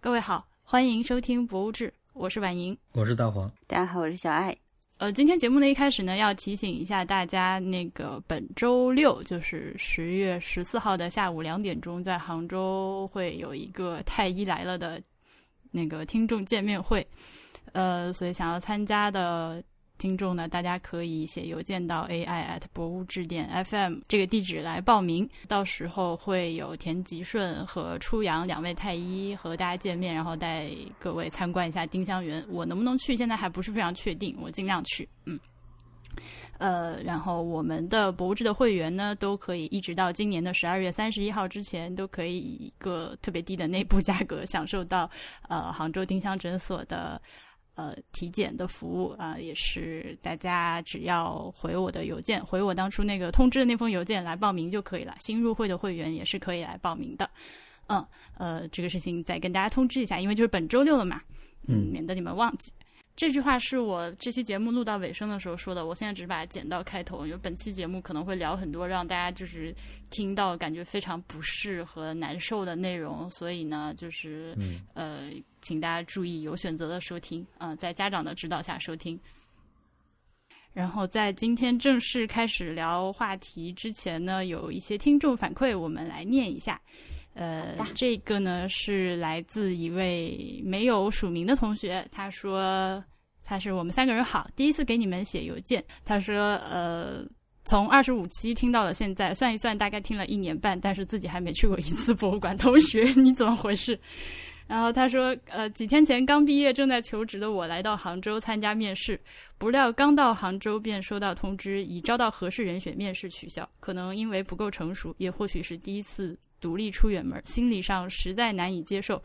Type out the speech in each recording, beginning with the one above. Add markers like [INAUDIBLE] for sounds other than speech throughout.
各位好，欢迎收听《博物志》，我是婉莹，我是大黄，大家好，我是小爱。呃，今天节目的一开始呢，要提醒一下大家，那个本周六就是十月十四号的下午两点钟，在杭州会有一个太医来了的那个听众见面会，呃，所以想要参加的。听众呢，大家可以写邮件到 ai at 博物志点 fm 这个地址来报名。到时候会有田吉顺和初阳两位太医和大家见面，然后带各位参观一下丁香园。我能不能去，现在还不是非常确定，我尽量去。嗯，呃，然后我们的博物志的会员呢，都可以一直到今年的十二月三十一号之前，都可以以一个特别低的内部价格享受到呃杭州丁香诊所的。呃，体检的服务啊，也是大家只要回我的邮件，回我当初那个通知的那封邮件来报名就可以了。新入会的会员也是可以来报名的。嗯，呃，这个事情再跟大家通知一下，因为就是本周六了嘛，嗯，免得你们忘记。这句话是我这期节目录到尾声的时候说的，我现在只是把它剪到开头，因为本期节目可能会聊很多让大家就是听到感觉非常不适和难受的内容，所以呢，就是呃，请大家注意有选择的收听，嗯，在家长的指导下收听。然后在今天正式开始聊话题之前呢，有一些听众反馈，我们来念一下。呃，这个呢是来自一位没有署名的同学，他说他是我们三个人好，第一次给你们写邮件。他说，呃，从二十五期听到了现在，算一算大概听了一年半，但是自己还没去过一次博物馆。同学，你怎么回事？然后他说，呃，几天前刚毕业正在求职的我来到杭州参加面试，不料刚到杭州便收到通知，已招到合适人选，面试取消。可能因为不够成熟，也或许是第一次独立出远门，心理上实在难以接受。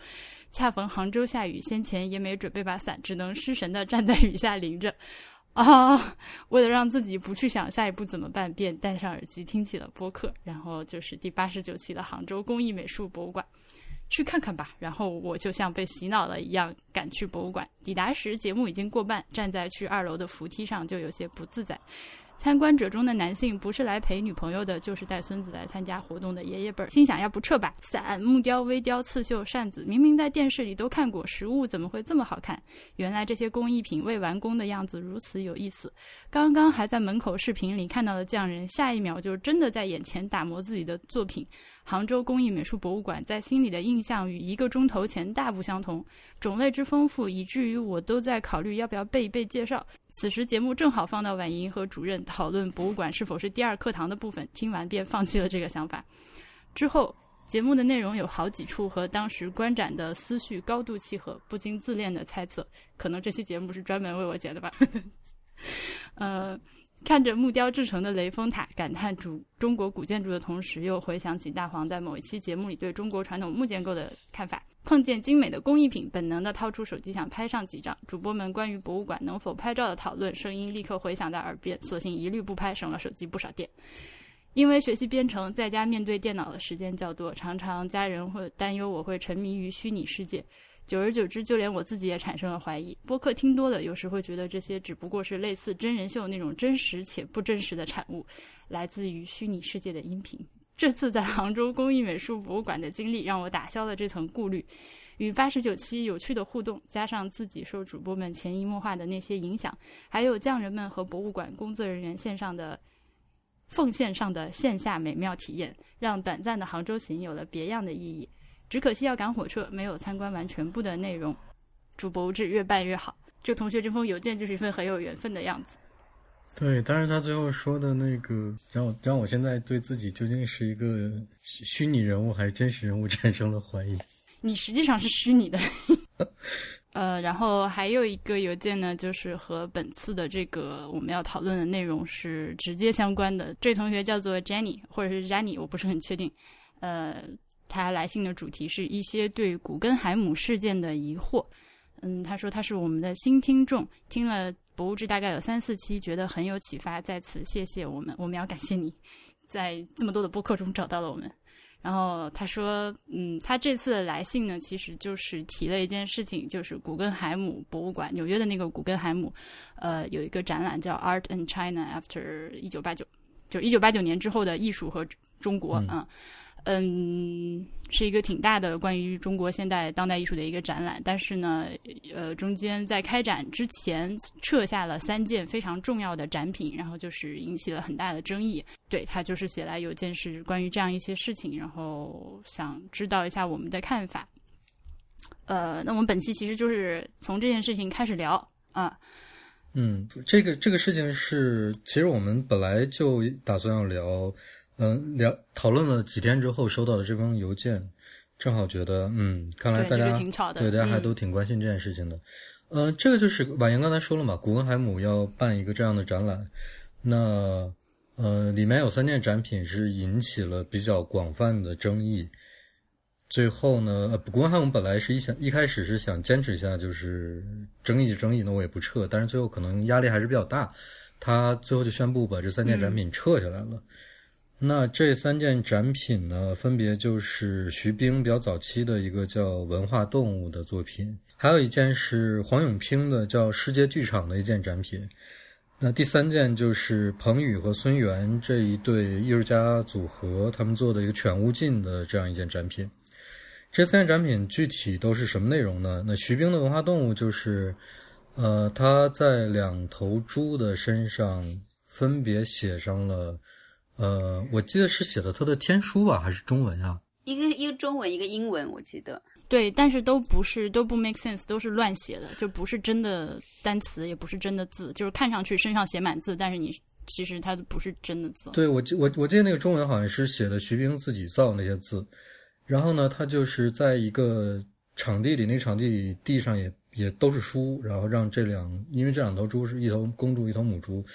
恰逢杭州下雨，先前也没准备把伞，只能失神的站在雨下淋着。[LAUGHS] 啊，为了让自己不去想下一步怎么办，便戴上耳机听起了播客，然后就是第八十九期的杭州工艺美术博物馆。去看看吧，然后我就像被洗脑了一样赶去博物馆。抵达时，节目已经过半，站在去二楼的扶梯上就有些不自在。参观者中的男性不是来陪女朋友的，就是带孙子来参加活动的爷爷辈儿。心想要不撤吧，伞、木雕、微雕、刺绣、扇子，明明在电视里都看过，实物怎么会这么好看？原来这些工艺品未完工的样子如此有意思。刚刚还在门口视频里看到的匠人，下一秒就真的在眼前打磨自己的作品。杭州工艺美术博物馆在心里的印象与一个钟头前大不相同，种类之丰富，以至于我都在考虑要不要背一背介绍。此时节目正好放到婉莹和主任讨论博物馆是否是第二课堂的部分，听完便放弃了这个想法。之后节目的内容有好几处和当时观展的思绪高度契合，不禁自恋的猜测，可能这期节目是专门为我剪的吧。[LAUGHS] 呃。看着木雕制成的雷峰塔，感叹主中国古建筑的同时，又回想起大黄在某一期节目里对中国传统木建构的看法。碰见精美的工艺品，本能的掏出手机想拍上几张。主播们关于博物馆能否拍照的讨论声音立刻回响在耳边，索性一律不拍，省了手机不少电。因为学习编程，在家面对电脑的时间较多，常常家人会担忧我会沉迷于虚拟世界。久而久之，就连我自己也产生了怀疑。播客听多了，有时会觉得这些只不过是类似真人秀那种真实且不真实的产物，来自于虚拟世界的音频。这次在杭州工艺美术博物馆的经历，让我打消了这层顾虑。与八十九期有趣的互动，加上自己受主播们潜移默化的那些影响，还有匠人们和博物馆工作人员线上的奉献上的线下美妙体验，让短暂的杭州行有了别样的意义。只可惜要赶火车，没有参观完全部的内容。祝博物志越办越好。这同学这封邮件就是一份很有缘分的样子。对，但是他最后说的那个，让我让我现在对自己究竟是一个虚拟人物还是真实人物 [LAUGHS] 产生了怀疑。你实际上是虚拟的。[LAUGHS] 呃，然后还有一个邮件呢，就是和本次的这个我们要讨论的内容是直接相关的。这同学叫做 Jenny，或者是 Jenny，我不是很确定。呃。他来信的主题是一些对古根海姆事件的疑惑。嗯，他说他是我们的新听众，听了博物志大概有三四期，觉得很有启发，在此谢谢我们，我们要感谢你，[LAUGHS] 在这么多的播客中找到了我们。然后他说，嗯，他这次来信呢，其实就是提了一件事情，就是古根海姆博物馆，纽约的那个古根海姆，呃，有一个展览叫 Art in China After 一九八九，就一九八九年之后的艺术和中国啊。嗯，是一个挺大的关于中国现代当代艺术的一个展览。但是呢，呃，中间在开展之前撤下了三件非常重要的展品，然后就是引起了很大的争议。对他就是写来邮件是关于这样一些事情，然后想知道一下我们的看法。呃，那我们本期其实就是从这件事情开始聊啊。嗯，这个这个事情是，其实我们本来就打算要聊，嗯，聊讨论了几天之后收到的这封邮件，正好觉得，嗯，看来大家对大家还都挺关心这件事情的。嗯，这个就是婉莹刚才说了嘛，古根海姆要办一个这样的展览，那呃，里面有三件展品是引起了比较广泛的争议。最后呢，呃，古根海姆本来是一想一开始是想坚持一下，就是争议争议，那我也不撤。但是最后可能压力还是比较大，他最后就宣布把这三件展品撤下来了。那这三件展品呢，分别就是徐冰比较早期的一个叫《文化动物》的作品，还有一件是黄永平的叫《世界剧场》的一件展品。那第三件就是彭宇和孙元这一对艺术家组合他们做的一个《犬物镜》的这样一件展品。这三件展品具体都是什么内容呢？那徐冰的文化动物就是，呃，他在两头猪的身上分别写上了，呃，我记得是写的他的天书吧，还是中文啊？一个一个中文，一个英文，我记得。对，但是都不是都不 make sense，都是乱写的，就不是真的单词，也不是真的字，就是看上去身上写满字，但是你其实它不是真的字。对我记我我记得那个中文好像是写的徐冰自己造那些字。然后呢，他就是在一个场地里，那场地里地上也也都是书，然后让这两，因为这两头猪是一头公猪，一头母猪，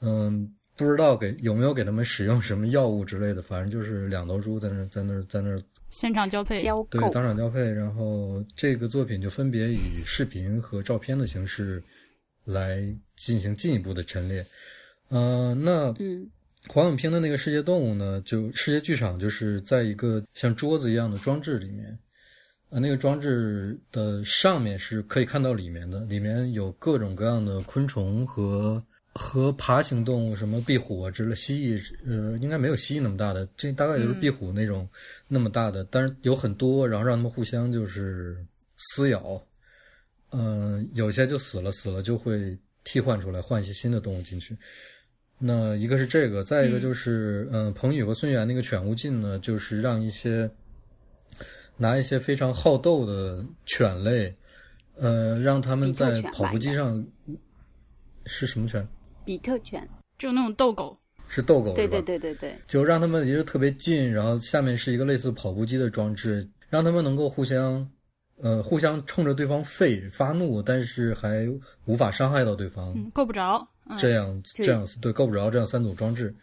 嗯，不知道给有没有给他们使用什么药物之类的，反正就是两头猪在那在那在那现场交配，对，当场交配。然后这个作品就分别以视频和照片的形式来进行进一步的陈列，嗯，那嗯。黄永平的那个世界动物呢，就世界剧场，就是在一个像桌子一样的装置里面，啊，那个装置的上面是可以看到里面的，里面有各种各样的昆虫和和爬行动物，什么壁虎啊之类，蜥蜴，呃，应该没有蜥蜴那么大的，这大概就是壁虎那种那么大的，但是有很多，然后让他们互相就是撕咬，嗯，有些就死了，死了就会替换出来，换一些新的动物进去。那一个是这个，再一个就是，嗯，彭宇和孙元那个犬无尽呢，就是让一些拿一些非常好斗的犬类，呃，让他们在跑步机上是什么犬？比特犬，就那种斗狗，是斗狗，对对对对对，就让他们离得特别近，然后下面是一个类似跑步机的装置，让他们能够互相，呃，互相冲着对方吠发怒，但是还无法伤害到对方，够不着。这样这样对够不着这样三组装置，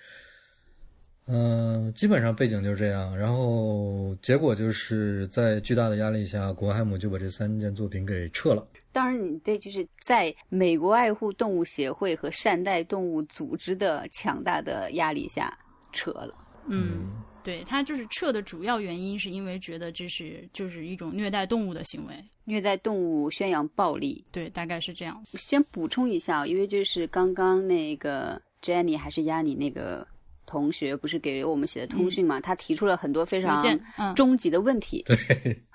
嗯，基本上背景就是这样。然后结果就是在巨大的压力下，古根海姆就把这三件作品给撤了。当然，你这就是在美国爱护动物协会和善待动物组织的强大的压力下撤了。嗯，对他就是撤的主要原因是因为觉得这是就是一种虐待动物的行为。虐待动物、宣扬暴力，对，大概是这样。先补充一下，因为就是刚刚那个 Jenny 还是压你那个。同学不是给我们写的通讯嘛？他提出了很多非常终极的问题。对，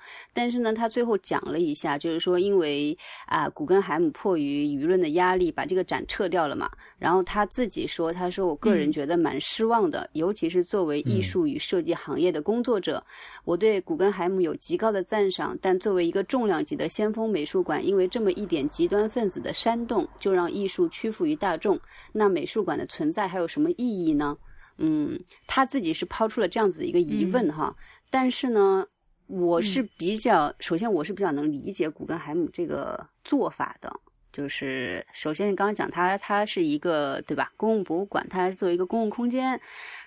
[LAUGHS] 但是呢，他最后讲了一下，就是说，因为啊，古根海姆迫于舆论的压力，把这个展撤掉了嘛。然后他自己说：“他说，我个人觉得蛮失望的，尤其是作为艺术与设计行业的工作者，我对古根海姆有极高的赞赏。但作为一个重量级的先锋美术馆，因为这么一点极端分子的煽动，就让艺术屈服于大众，那美术馆的存在还有什么意义呢？”嗯，他自己是抛出了这样子的一个疑问哈，但是呢，我是比较，首先我是比较能理解古根海姆这个做法的，就是首先你刚刚讲他，他是一个对吧，公共博物馆，它作为一个公共空间，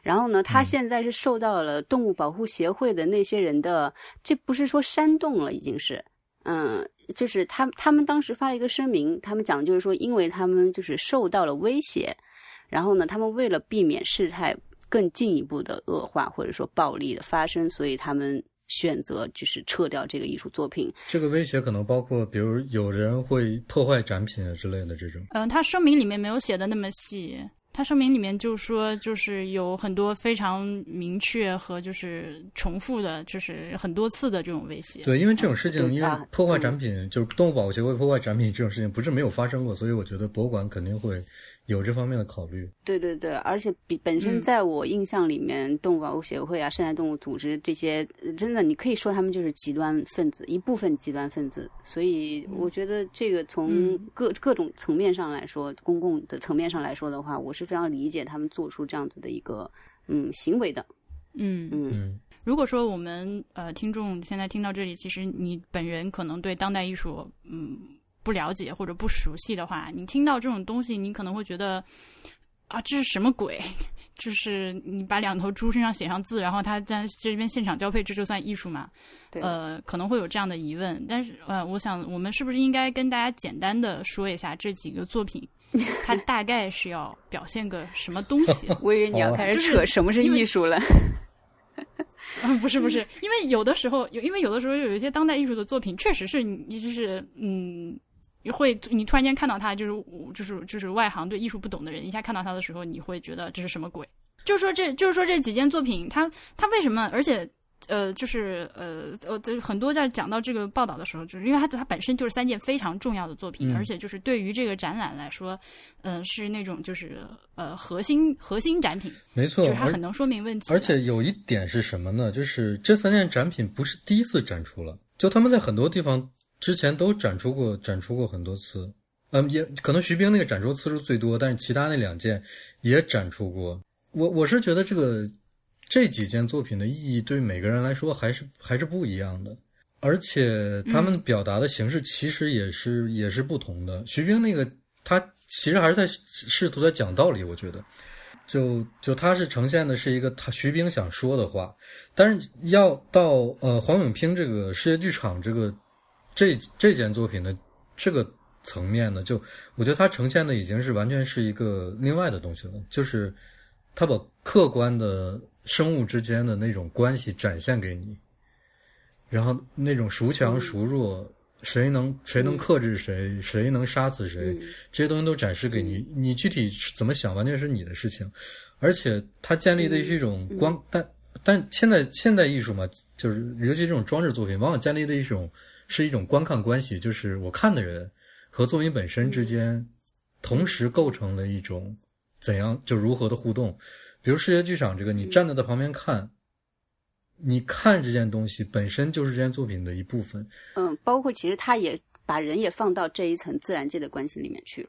然后呢，他现在是受到了动物保护协会的那些人的，这不是说煽动了，已经是，嗯，就是他他们当时发了一个声明，他们讲的就是说，因为他们就是受到了威胁。然后呢，他们为了避免事态更进一步的恶化，或者说暴力的发生，所以他们选择就是撤掉这个艺术作品。这个威胁可能包括，比如有人会破坏展品啊之类的这种。嗯，他声明里面没有写的那么细。他声明里面就说，就是有很多非常明确和就是重复的，就是很多次的这种威胁。对，因为这种事情，因为破坏展品，就是动物保护协会破坏展品这种事情，不是没有发生过，所以我觉得博物馆肯定会有这方面的考虑。对对对，而且比本身嗯在我印象里面，动物保护协会啊、生态动物组织这些，呃真的你可以说他们就是极端分子，一部分极端分子。所以我觉得这个从嗯各、各种层面上来说，公共的层面上来说的话，我是非常理解他们做出这样子的一个嗯行为的。嗯嗯嗯，如果说我们呃听众现在听到这里，其实你本人可能对当代艺术嗯不了解或者不熟悉的话，你听到这种东西，你可能会觉得啊这是什么鬼？[LAUGHS] 就是你把两头猪身上写上字，然后他在这边现场交配，这就算艺术吗？对，呃，可能会有这样的疑问，但是呃，我想我们是不是应该跟大家简单的说一下这几个作品，它大概是要表现个什么东西？我以为你要开始扯什么是艺术了。嗯，不是不是，因为有的时候有，因为有的时候有一些当代艺术的作品，确实是你就是嗯，会你突然间看到他，就是就是就是外行对艺术不懂的人，一下看到他的时候，你会觉得这是什么鬼？就是说这就是说这几件作品，它它为什么？而且呃，就是呃呃，就很多在讲到这个报道的时候，就是因为它它本身就是三件非常重要的作品，嗯而且就是对于这个展览来说，嗯、是那种就是呃核心核心展品，没错，就是它很能说明问题的，而且有一点是什么呢？就是这三件展品不是第一次展出了，就他们在很多地方之前都展出过，展出过很多次。嗯，也可能徐冰那个展出次数最多，但是其他那两件也展出过。我我是觉得这个这几件作品的意义对每个人来说还是还是不一样的，而且他们表达的形式其实也是、也是不同的。徐冰那个他其实还是在试图在讲道理，我觉得。就就他是呈现的是一个他徐冰想说的话，但是要到呃黄永平这个世界剧场这个这这件作品的这个层面呢，就我觉得它呈现的已经是完全是一个另外的东西了，就是它把客观的生物之间的那种关系展现给你，然后那种孰强孰弱，谁能谁能克制谁，谁能杀死谁，嗯。这些东西都展示给你，你具体怎么想完全是你的事情，而且它建立的是一种光，但但现在现代艺术嘛，就是尤其这种装置作品，往往建立的一种是一种观看关系，就是我看的人和作品本身之间同时构成了一种怎样就如何的互动。比如世界剧场这个，你站在在旁边看，你看这件东西本身就是这件作品的一部分。嗯，包括其实他也把人也放到这一层自然界的关系里面去了。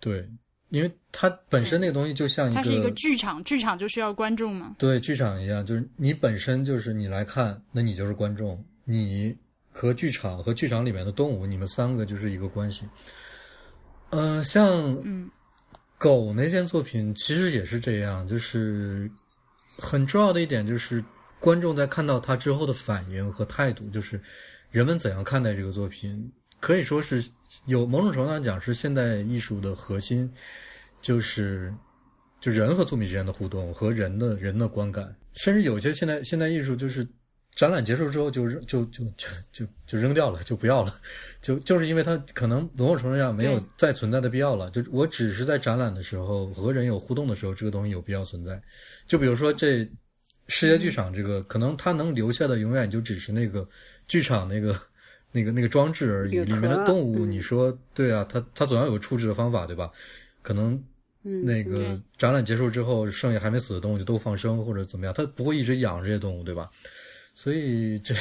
对，因为它本身那个东西就像一它是一个剧场，剧场就需要观众嘛。对剧场一样，就是你本身就是你来看，那你就是观众，你和剧场和剧场里面的动物，你们三个就是一个关系。嗯、像嗯。狗那件作品其实也是这样，就是很重要的一点就是观众在看到它之后的反应和态度，就是人们怎样看待这个作品，可以说是有某种程度上讲是现代艺术的核心，就是就人和作品之间的互动和人的人的观感，甚至有些现代现代艺术就是展览结束之后就扔就就就就就扔掉了，就不要了，就就是因为它可能某种程度上没有再存在的必要了。就我只是在展览的时候和人有互动的时候，这个东西有必要存在。就比如说这世界剧场这个，可能它能留下的永远就只是那个剧场那个那个那个装置而已，里面的动物，嗯你说对啊，它它总要有个处置的方法，对吧？可能嗯，那个展览结束之后，剩下还没死的动物就都放生或者怎么样，它不会一直养这些动物，对吧？所以这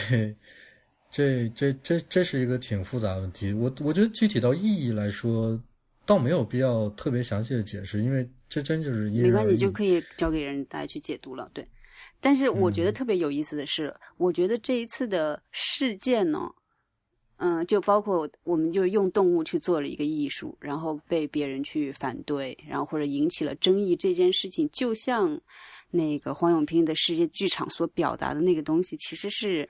这这这这是一个挺复杂的问题。我我觉得具体到意义来说，倒没有必要特别详细的解释，因为这真就是因没关系。就可以交给人大家去解读了。对，但是我觉得嗯特别有意思的是，我觉得这一次的事件呢，嗯、就包括我们就用动物去做了一个艺术，然后被别人去反对，然后或者引起了争议，这件事情就像那个黄永平的世界剧场所表达的那个东西，其实是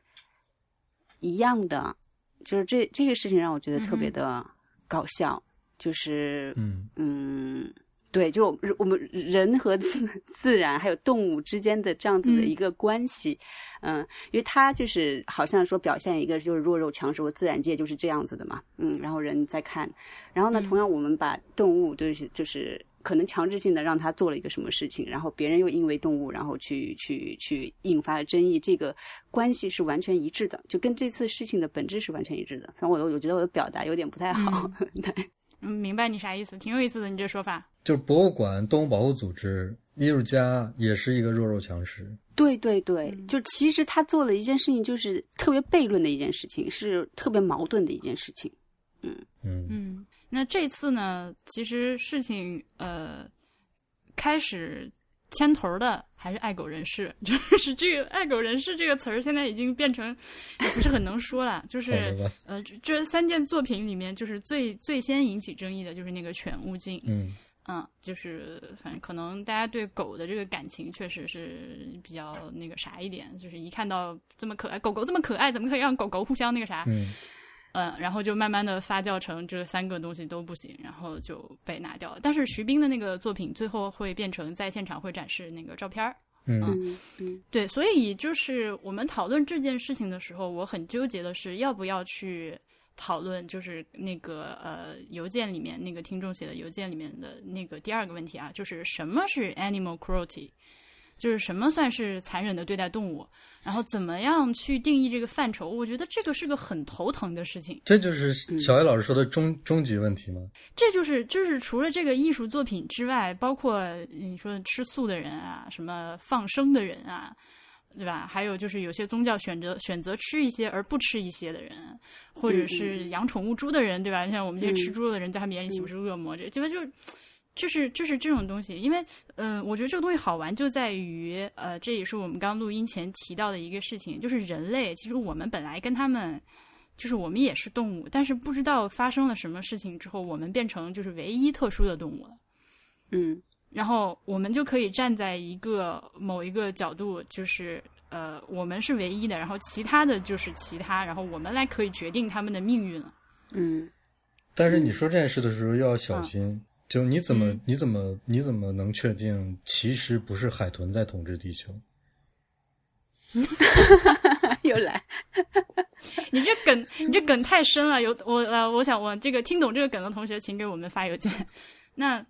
一样的。就是这这个事情让我觉得特别的搞笑，就是嗯。嗯，对，就我们人和自自然还有动物之间的这样子的嗯。一个关系，嗯因为他就是好像说表现一个就是弱肉强食，自然界就是这样子的嘛，嗯，然后人在看，然后呢，嗯。同样我们把动物就是就是可能强制性的让他做了一个什么事情，然后别人又因为动物，然后去去去引发了争议，这个关系是完全一致的，就跟这次事情的本质是完全一致的。反正我我觉得我的表达有点不太好，[LAUGHS] 对，嗯，明白你啥意思，挺有意思的，你这说法。就是博物馆、动物保护组织、艺术家也是一个弱肉强食。对对对，就其实他做了一件事情，就是特别悖论的一件事情，是特别矛盾的一件事情。嗯嗯嗯，那这次呢，其实事情呃开始牵头的还是爱狗人士，[LAUGHS] 就是这个“爱狗人士”这个词儿，现在已经变成也不是很能说了。就是呃，这三件作品里面，就是最最先引起争议的就是那个《犬物镜》。嗯。嗯，就是反正可能大家对狗的这个感情确实是比较那个啥一点，就是一看到这么可爱狗狗这么可爱，怎么可以让狗狗互相那个啥？嗯，嗯，然后就慢慢的发酵成这三个东西都不行，然后就被拿掉了。但是徐冰的那个作品最后会变成在现场会展示那个照片儿。嗯嗯，对，所以就是我们讨论这件事情的时候，我很纠结的是要不要去。讨论就是那个呃邮件里面那个听众写的邮件里面的那个第二个问题啊，就是什么是 animal cruelty，就是什么算是残忍的对待动物，然后怎么样去定义这个范畴？我觉得这个是个很头疼的事情。这就是小艾老师说的终终极问题吗？这就是就是除了这个艺术作品之外，包括你说吃素的人啊，什么放生的人啊。对吧？还有就是有些宗教选择选择吃一些而不吃一些的人，或者是养宠物猪的人，对吧？像我们这些吃猪肉的人，在他们眼里岂不是恶魔？这基本就就是就是这种东西。因为，嗯，我觉得这个东西好玩就在于，呃，这也是我们刚录音前提到的一个事情，就是人类其实我们本来跟他们，就是我们也是动物，但是不知道发生了什么事情之后，我们变成就是唯一特殊的动物了。嗯。然后我们就可以站在一个某一个角度，就是呃，我们是唯一的，然后其他的就是其他，然后我们来可以决定他们的命运了。嗯。但是你说这件事的时候要小心，就你怎么你怎么你怎么能确定其实不是海豚在统治地球？[LAUGHS] 又来，你这梗你这梗太深了，有我呃，我想我这个听懂这个梗的同学，请给我们发邮件。[LAUGHS] 那。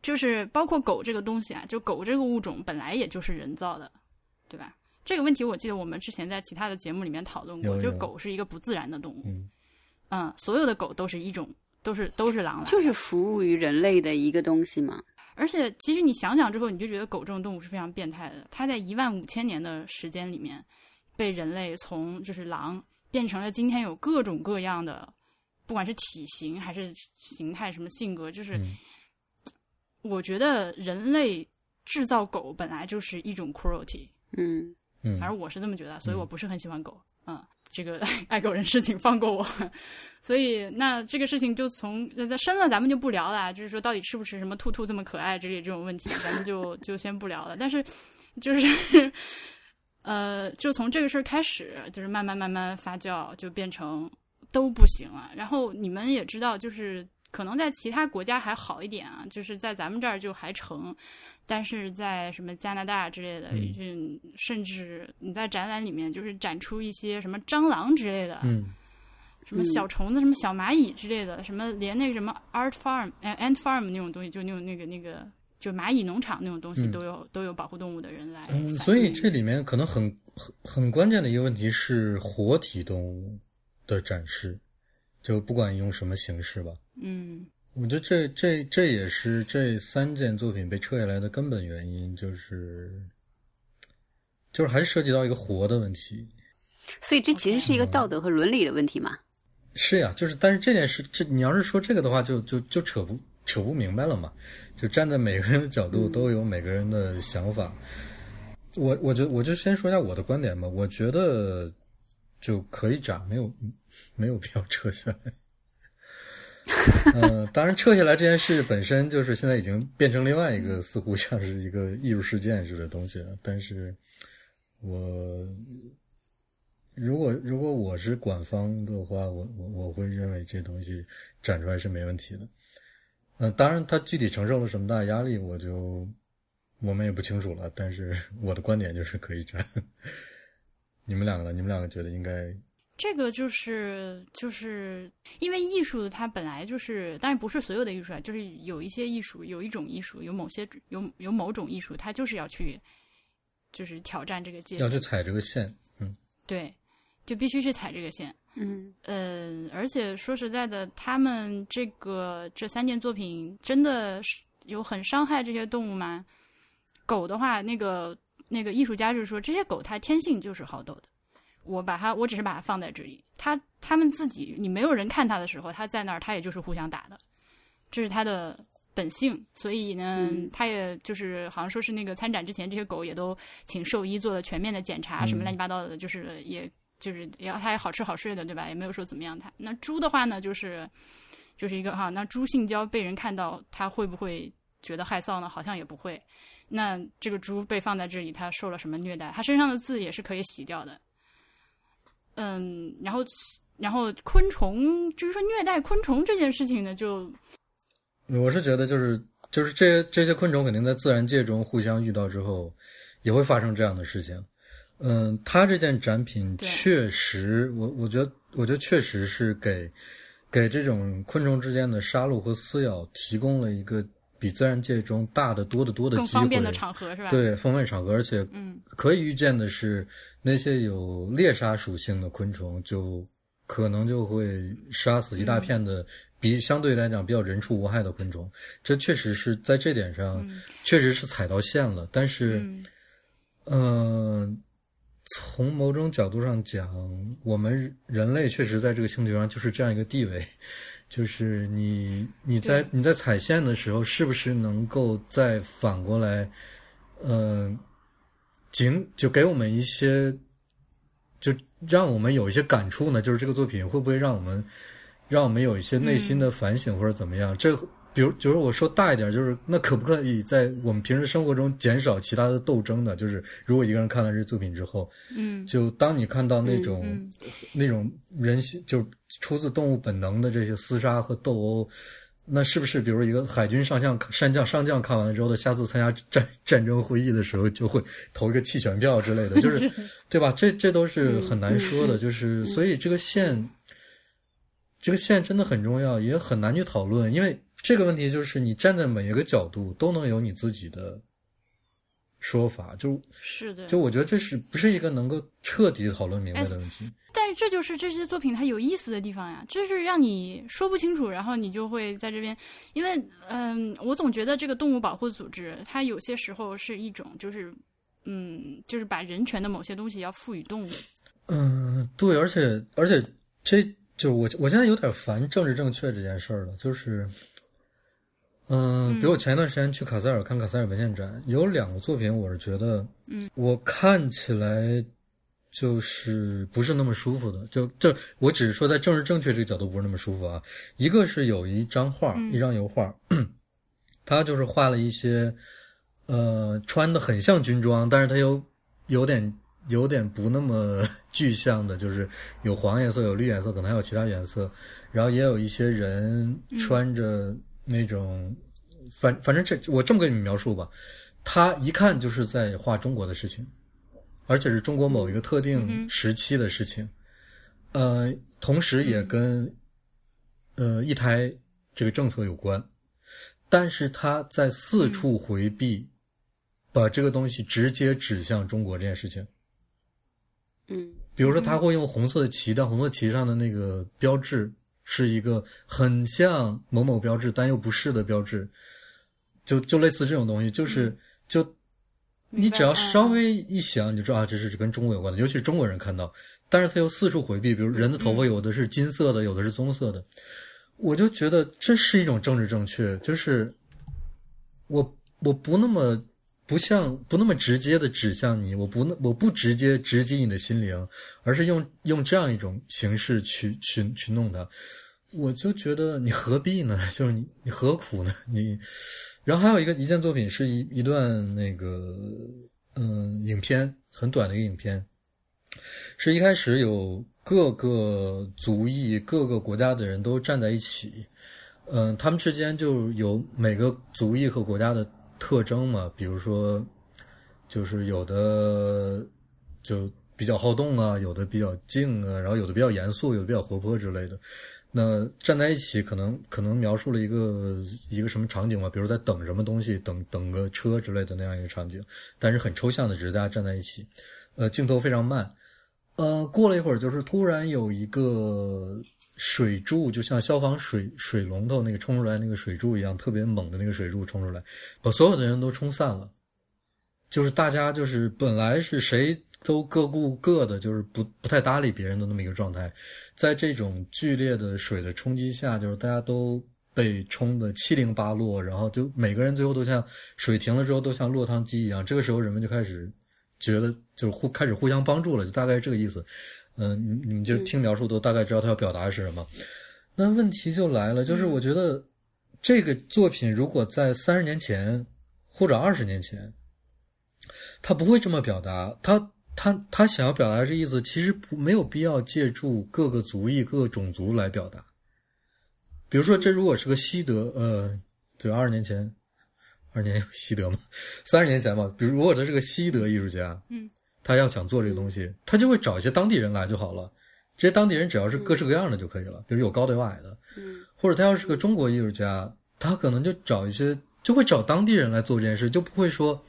就是包括狗这个东西啊，就狗这个物种本来也就是人造的，对吧？这个问题我记得我们之前在其他的节目里面讨论过，就是狗是一个不自然的动物，嗯，所有的狗都是一种，都是都是狼来，就是服务于人类的一个东西嘛。而且其实你想想之后，你就觉得狗这种动物是非常变态的。它在一万五千年的时间里面，被人类从就是狼变成了今天有各种各样的，不管是体型还是形态，什么性格，就是。我觉得人类制造狗本来就是一种 cruelty，嗯嗯，反正我是这么觉得，所以我不是很喜欢狗，嗯，这个 [LAUGHS] 爱狗人士请放过我。所以那这个事情就从在深了咱们就不聊了，就是说到底吃不吃什么兔兔这么可爱之类这种问题，咱们就就先不聊了。但是就是呃，就从这个事儿开始，就是慢慢慢慢发酵，就变成都不行了。然后你们也知道，就是。可能在其他国家还好一点啊，就是在咱们这儿就还成，但是在什么加拿大之类的，就甚至你在展览里面就是展出一些什么蟑螂之类的，嗯，什么小虫子、什么小蚂蚁之类的，什么连那个什么 art farm、ant farm 那种东西，就那种那个那个就蚂蚁农场那种东西，都有都有保护动物的人来。嗯，所以这里面可能很很很关键的一个问题是活体动物的展示。就不管用什么形式吧，嗯，我觉得这这这也是这三件作品被撤下来的根本原因，就是就是还是涉及到一个活的问题，所以这其实是一个道德和伦理的问题嘛。是呀，就是但是这件事，这你要是说这个的话，就就就扯不扯不明白了嘛。就站在每个人的角度，都有每个人的想法。我我觉得我就先说一下我的观点吧。我觉得就可以展，没有。没有必要撤下来。嗯，当然，撤下来这件事本身就是现在已经变成另外一个似乎像是一个艺术事件似的东西了。但是，我如果如果我是管方的话，我我我会认为这东西展出来是没问题的。嗯，当然，他具体承受了什么大压力，我就我们也不清楚了。但是我的观点就是可以展。[LAUGHS] 你们两个呢？你们两个觉得应该？这个就是就是因为艺术它本来就是，当然不是所有的艺术啊，就是有一些艺术，有一种艺术，有某些有有某种艺术，它就是要去就是挑战这个界限，要去踩这个线，嗯，对，就必须去踩这个线。嗯嗯，而且说实在的，他们这个这三件作品真的是有很伤害这些动物吗？狗的话，那个那个艺术家是说，这些狗它天性就是好斗的。我把它，我只是把它放在这里，它它们自己，你没有人看它的时候，它在那儿，它也就是互相打的，这是它的本性。所以呢，嗯它也就是好像说是那个参展之前，这些狗也都请兽医做了全面的检查，嗯什么乱七八糟的，就是也就是也它也好吃好睡的，对吧？也没有说怎么样它。那猪的话呢，就是就是一个哈，那猪性交被人看到，它会不会觉得害臊呢？好像也不会。那这个猪被放在这里，它受了什么虐待？它身上的字也是可以洗掉的。嗯，然后然后昆虫，就是说虐待昆虫这件事情呢，就我是觉得就是就是这些这些昆虫肯定在自然界中互相遇到之后，也会发生这样的事情。嗯，它这件展品确实，我我觉得我觉得确实是给给这种昆虫之间的杀戮和撕咬提供了一个比自然界中大的多得多的机会，更方便的场合是吧？，对方便场合，而且嗯可以预见的是，那些有猎杀属性的昆虫就可能就会杀死一大片的比相对来讲比较人畜无害的昆虫。这确实是在这点上，确实是踩到线了。但是，嗯嗯、从某种角度上讲，我们人类确实在这个星球上就是这样一个地位，就是你你在你在踩线的时候，是不是能够再反过来，嗯、仅就给我们一些，就让我们有一些感触呢？就是这个作品会不会让我们让我们有一些内心的反省或者怎么样？这比如就是我说大一点，就是那可不可以在我们平时生活中减少其他的斗争呢？就是如果一个人看了这作品之后，嗯就当你看到那种、嗯那种人性，就是出自动物本能的这些厮杀和斗殴，那是不是比如一个海军上将、上将、上将看完了之后，他下次参加战战争会议的时候就会投一个弃权票之类的，[LAUGHS] 就是对吧？这这都是很难说的，就是所以这个线，这个线真的很重要，也很难去讨论，因为这个问题就是你站在每一个角度都能有你自己的说法，就是的，就我觉得这是不是一个能够彻底讨论明白的问题？但是这就是这些作品它有意思的地方呀，就是让你说不清楚，然后你就会在这边，因为嗯，我总觉得这个动物保护组织它有些时候是一种就是嗯，就是把人权的某些东西要赋予动物。嗯，对，而且而且这就是我我现在有点烦政治正确这件事儿了，就是。嗯，比如我前一段时间去卡塞尔看卡塞尔文献展，有两个作品，我是觉得，嗯，我看起来就是不是那么舒服的。就这，我只是说在政治正确这个角度不是那么舒服啊。一个是有一张画，嗯一张油画，[CLEARS THROAT] 他就是画了一些，呃，穿的很像军装，但是他又有点有点不那么 [LAUGHS] 具象的，就是有黄颜色，有绿颜色，可能还有其他颜色，然后也有一些人穿着那种，反反正这我这么跟你们描述吧，他一看就是在画中国的事情，而且是中国某一个特定时期的事情，呃，同时也跟、呃一台这个政策有关，但是他在四处回避，把这个东西直接指向中国这件事情。嗯。比如说，他会用红色的旗，但红色旗上的那个标志是一个很像某某标志，但又不是的标志，就就类似这种东西，就是就你只要稍微一想，你就知道啊，这是跟中国有关的，尤其是中国人看到，但是他又四处回避，比如人的头发有的是金色的，有的是棕色的，我就觉得这是一种政治正确，就是我我不那么。不像不那么直接的指向你，我不那我不直接直击你的心灵，而是用用这样一种形式去去去弄它，我就觉得你何必呢？[LAUGHS] 就是你你何苦呢？[LAUGHS] 你，然后还有一个一件作品是一一段那个嗯影片，很短的一个影片，是一开始有各个族裔、各个国家的人都站在一起，嗯，他们之间就有每个族裔和国家的。特征嘛，比如说，就是有的就比较好动啊，有的比较静啊，然后有的比较严肃，有的比较活泼之类的。那站在一起，可能可能描述了一个一个什么场景吧，比如在等什么东西，等等个车之类的那样一个场景，但是很抽象的，只是大家站在一起，呃，镜头非常慢，呃，过了一会儿，就是突然有一个水柱，就像消防水水龙头那个冲出来那个水柱一样，特别猛的那个水柱冲出来，把所有的人都冲散了，就是大家就是本来是谁。都各顾各的，就是不不太搭理别人的那么一个状态，在这种剧烈的水的冲击下，就是大家都被冲得七零八落，然后就每个人最后都像水停了之后都像落汤鸡一样。这个时候人们就开始觉得就是互开始互相帮助了，就大概是这个意思。嗯，你你们就听描述都大概知道他要表达的是什么。那问题就来了，就是我觉得这个作品如果在三十年前或者二十年前，他不会这么表达，他。他他想要表达这意思，其实不没有必要借助各个族裔、各个种族来表达。比如说，这如果是个西德，呃，对，二十年前，二十年西德嘛，三十年前嘛。比如，如果他是个西德艺术家，嗯，他要想做这个东西，他就会找一些当地人来就好了。这些当地人只要是各式各样的就可以了，比如有高的有矮的，嗯，或者他要是个中国艺术家，他可能就找一些，就会找当地人来做这件事，就不会说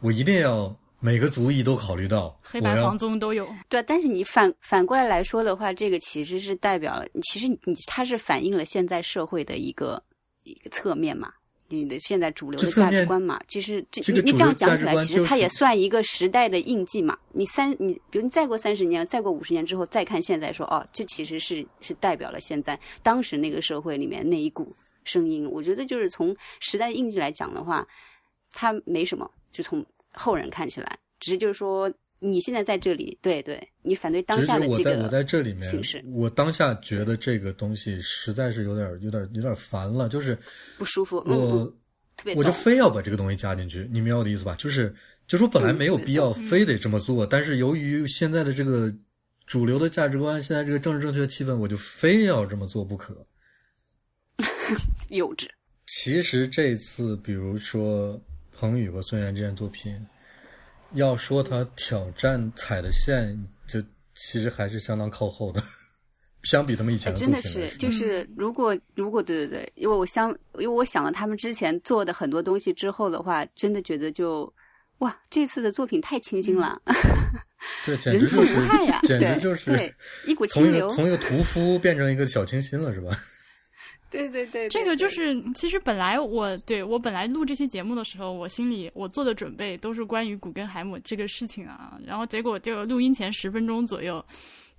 我一定要。每个族裔都考虑到，黑白黄棕都有。对，但是你反反过来来说的话，这个其实是代表了，其实你它是反映了现在社会的一个一个侧面嘛，你的现在主流的价值观嘛。其实这你你这样讲起来，其实它也算一个时代的印记嘛。你三你比如你再过三十年，再过五十年之后再看现在，说哦，这其实是是代表了现在当时那个社会里面那一股声音。我觉得就是从时代印记来讲的话，它没什么，就从。后人看起来，只是就是说，你现在在这里，对对，你反对当下的这个我在我在这里面，我当下觉得这个东西实在是有点有点有点烦了，就是不舒服。我我就非要把这个东西加进去，你明白我的意思吧？就是就说本来没有必要非得这么做，但是由于现在的这个主流的价值观，现在这个政治正确的气氛，我就非要这么做不可。[LAUGHS] 幼稚。其实这次，比如说。彭宇和孙岩这件作品，要说他挑战踩的线，就其实还是相当靠后的。[LAUGHS] 相比他们以前的真的是，就是如果如果对对对，因为我想，因为我想了他们之前做的很多东西之后的话，真的觉得就哇，这次的作品太清新了。[LAUGHS] 对，简直就是简直就是一股清流，[LAUGHS] 从一个屠夫变成一个小清新了，是吧？[LAUGHS] 对对对，这个就是其实本来我对我本来录这期节目的时候，我心里我做的准备都是关于古根海姆这个事情啊，然后结果就录音前十分钟左右，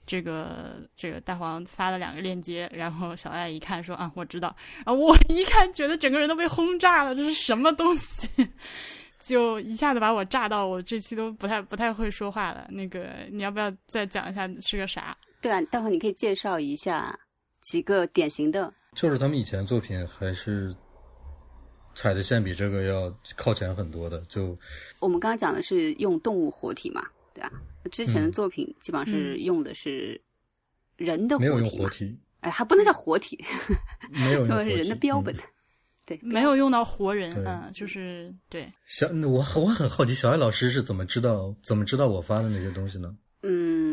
这个这个大黄发了两个链接，然后小爱一看说啊我知道，然后我一看觉得整个人都被轰炸了，这是什么东西？[LAUGHS] 就一下子把我炸到，我这期都不太不太会说话了。那个你要不要再讲一下是个啥？对啊，待会你可以介绍一下几个典型的。就是他们以前作品还是踩的线比这个要靠前很多的。就我们刚刚讲的是用动物活体嘛，对吧？之前的作品基本上是用的是人的没有用活体，哎，还不能叫活体，没有 [LAUGHS] 用人的标本，对，没有用到活人，嗯，就是对。小我我很好奇，小艾老师是怎么知道怎么知道我发的那些东西呢？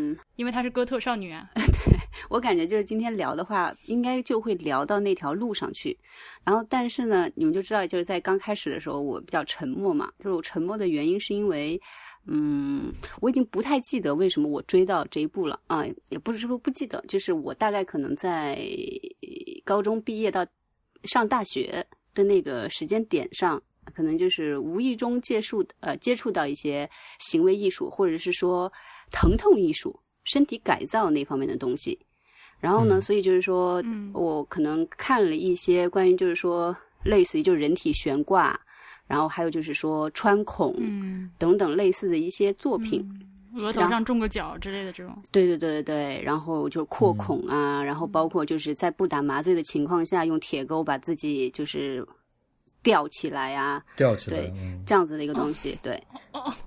嗯，因为她是哥特少女啊。[LAUGHS] 对我感觉就是今天聊的话，应该就会聊到那条路上去。然后，但是呢，你们就知道，就是在刚开始的时候，我比较沉默嘛。就是我沉默的原因，是因为，嗯，我已经不太记得为什么我追到这一步了啊。也不是说不记得，就是我大概可能在高中毕业到上大学的那个时间点上，可能就是无意中接触呃接触到一些行为艺术，或者是说。疼痛艺术、身体改造那方面的东西，然后呢，所以就是说，我可能看了一些关于就是说，类似于就人体悬挂，然后还有就是说穿孔等等类似的一些作品，额头上中个角之类的这种。对对对对对，然后就扩孔啊，然后包括就是在不打麻醉的情况下，用铁钩把自己就是。吊起来呀，吊起来，对，这样子的一个东西，对，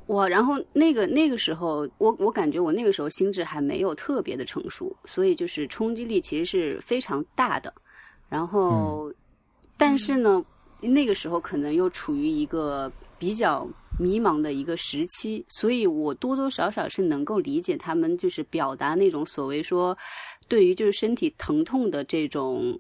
我然后那个那个时候，我我感觉我那个时候心智还没有特别的成熟，所以就是冲击力其实是非常大的。然后，但是呢，那个时候可能又处于一个比较迷茫的一个时期，所以我多多少少是能够理解他们就是表达那种所谓说对于就是身体疼痛的这种。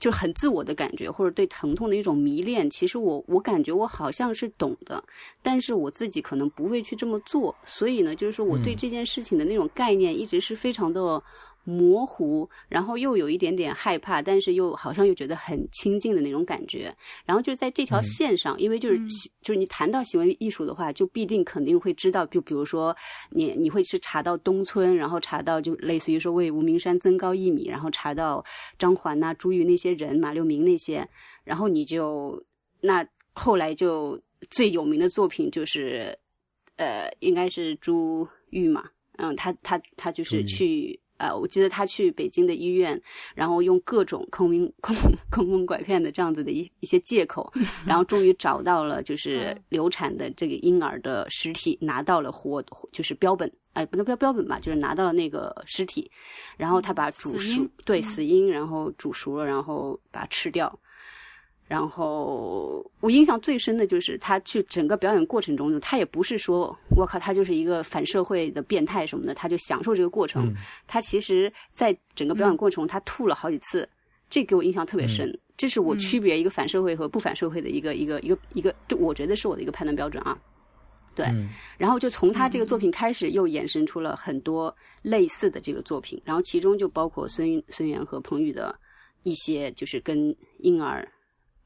就很自我的感觉，或者对疼痛的一种迷恋，其实我我感觉我好像是懂的，但是我自己可能不会去这么做，所以呢，就是说我对这件事情的那种概念一直是非常的。模糊，然后又有一点点害怕，但是又好像又觉得很亲近的那种感觉。然后就在这条线上，因为就是就是你谈到行为艺术的话，就必定肯定会知道，就比如说你你会去查到东村，然后查到就类似于说为无名山增高一米，然后查到张环呐、朱玉那些人、马六明那些，然后你就那后来就最有名的作品就是呃，应该是朱玉嘛，嗯，他他他就是去。呃，我记得他去北京的医院，然后用各种坑蒙 [LAUGHS] 坑坑蒙拐骗的这样子的一一些借口，[LAUGHS] 然后终于找到了就是流产的这个婴儿的尸体，拿到了活就是标本，哎，不能标标本吧，就是拿到了那个尸体，然后他把煮熟，对死婴，然后煮熟了，然后把它吃掉。然后我印象最深的就是他去整个表演过程中，他也不是说我靠，他就是一个反社会的变态什么的，他就享受这个过程。他其实在整个表演过程中，他吐了好几次，这给我印象特别深。这是我区别一个反社会和不反社会的一个一个一个一个，对我觉得是我的一个判断标准啊。对，然后就从他这个作品开始，又衍生出了很多类似的这个作品，然后其中就包括孙孙元和彭宇的一些，就是跟婴儿。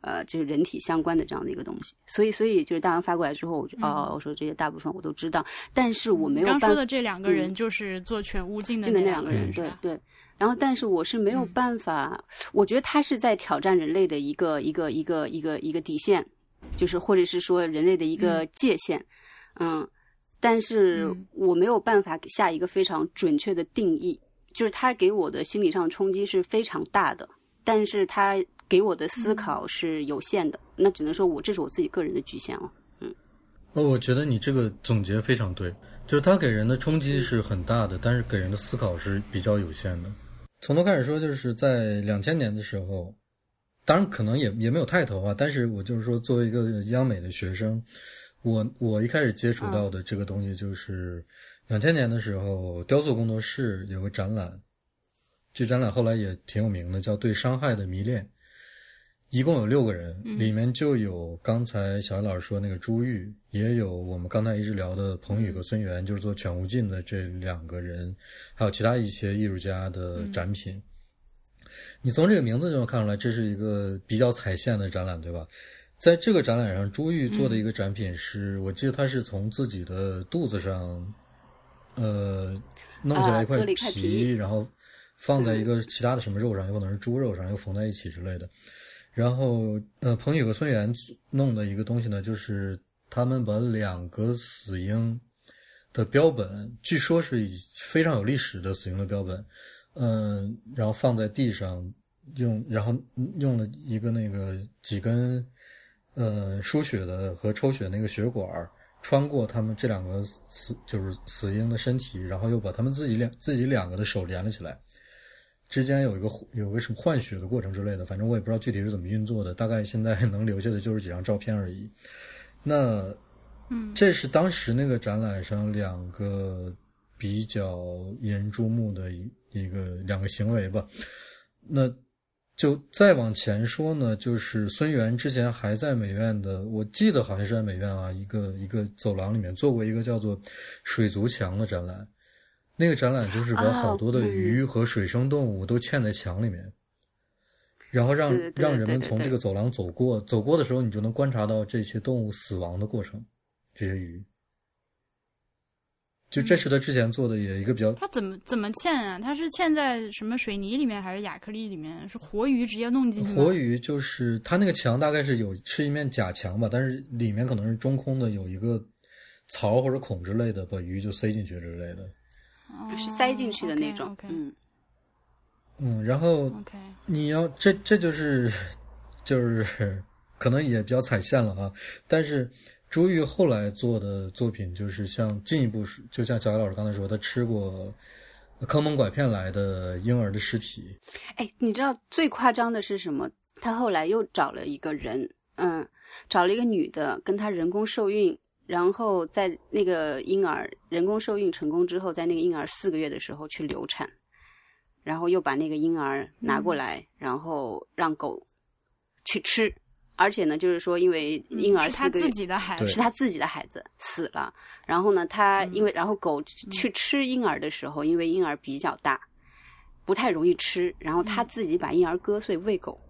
呃，就是人体相关的这样的一个东西，所以，所以就是大王发过来之后，我就哦，我说这些大部分我都知道，但是我没有。刚说的这两个人就是做全屋镜的那两个人，对对。然后，但是我是没有办法，我觉得他是在挑战人类的一个一个一个一个一个底线，就是或者是说人类的一个界限，嗯，但是我没有办法下一个非常准确的定义，就是他给我的心理上冲击是非常大的，但是他。给我的思考是有限的，那只能说我这是我自己个人的局限哦。嗯，哦，我觉得你这个总结非常对，就是他给人的冲击是很大的，但是给人的思考是比较有限的。从头开始说，就是在两千年的时候，当然可能也也没有太头啊，但是我就是说，作为一个央美的学生，我我一开始接触到的这个东西就是两千年的时候，雕塑工作室有个展览，这展览后来也挺有名的，叫《对伤害的迷恋》。一共有六个人，里面就有刚才小艾老师说那个朱玉，也有我们刚才一直聊的彭宇和孙元，就是做犬无尽的这两个人，还有其他一些艺术家的展品。你从这个名字就能看出来，这是一个比较踩线的展览，对吧？在这个展览上，朱玉做的一个展品是，我记得他是从自己的肚子上，呃，弄下来一块皮，然后放在一个其他的什么肉上，有可能是猪肉上，又缝在一起之类的。然后，呃，彭宇和孙元弄的一个东西呢，就是他们把两个死婴的标本，据说是非常有历史的死婴的标本，嗯，然后放在地上，用然后用了一个那个几根，呃，输血的和抽血那个血管穿过他们这两个死就是死婴的身体，然后又把他们自己两自己两个的手连了起来。之间有一个有个什么换血的过程之类的，反正我也不知道具体是怎么运作的。大概现在能留下的就是几张照片而已。那，嗯，这是当时那个展览上两个比较引人注目的一一个两个行为吧。那就再往前说呢，就是孙元之前还在美院的，我记得好像是在美院啊，一个一个走廊里面做过一个叫做“水族墙”的展览。那个展览就是把好多的鱼和水生动物都嵌在墙里面，然后让让人们从这个走廊走过，走过的时候你就能观察到这些动物死亡的过程。这些鱼，就这是他之前做的也一个比较。他怎么怎么嵌啊？他是嵌在什么水泥里面还是亚克力里面？是活鱼直接弄进去活鱼就是他那个墙大概是有是一面假墙吧，但是里面可能是中空的，有一个槽或者孔之类的，把鱼就塞进去之类的。是塞进去的那种，嗯，嗯，然后你要这这就是就是可能也比较踩线了啊。但是朱玉后来做的作品就是像进一步是，就像小艾老师刚才说，他吃过坑蒙拐骗来的婴儿的尸体。哎，你知道最夸张的是什么？他后来又找了一个人，嗯，找了一个女的跟他人工受孕。然后在那个婴儿人工受孕成功之后，在那个婴儿四个月的时候去流产，然后又把那个婴儿拿过来，然后让狗去吃，而且呢，就是说因为婴儿是他四个月自己的孩子，是他自己的孩子死了，然后呢，他嗯。因为然后狗去吃婴儿的时候，因为婴儿比较大，不太容易吃，然后嗯。他自己把婴儿割碎喂狗。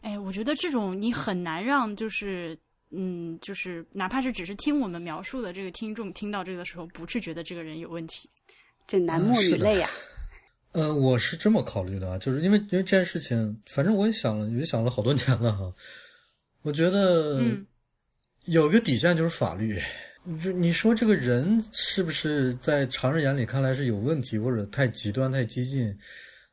哎，我觉得这种你很难让就是。嗯，就是哪怕是只是听我们描述的这个听众听到这个的时候，不去觉得这个人有问题。这男莫女泪啊！[LAUGHS] 呃，我是这么考虑的啊，就是因为因为这件事情，反正我也想了，也想了好多年了哈。我觉得嗯有一个底线就是法律。就你说这个人是不是在常人眼里看来是有问题，或者太极端、太激进？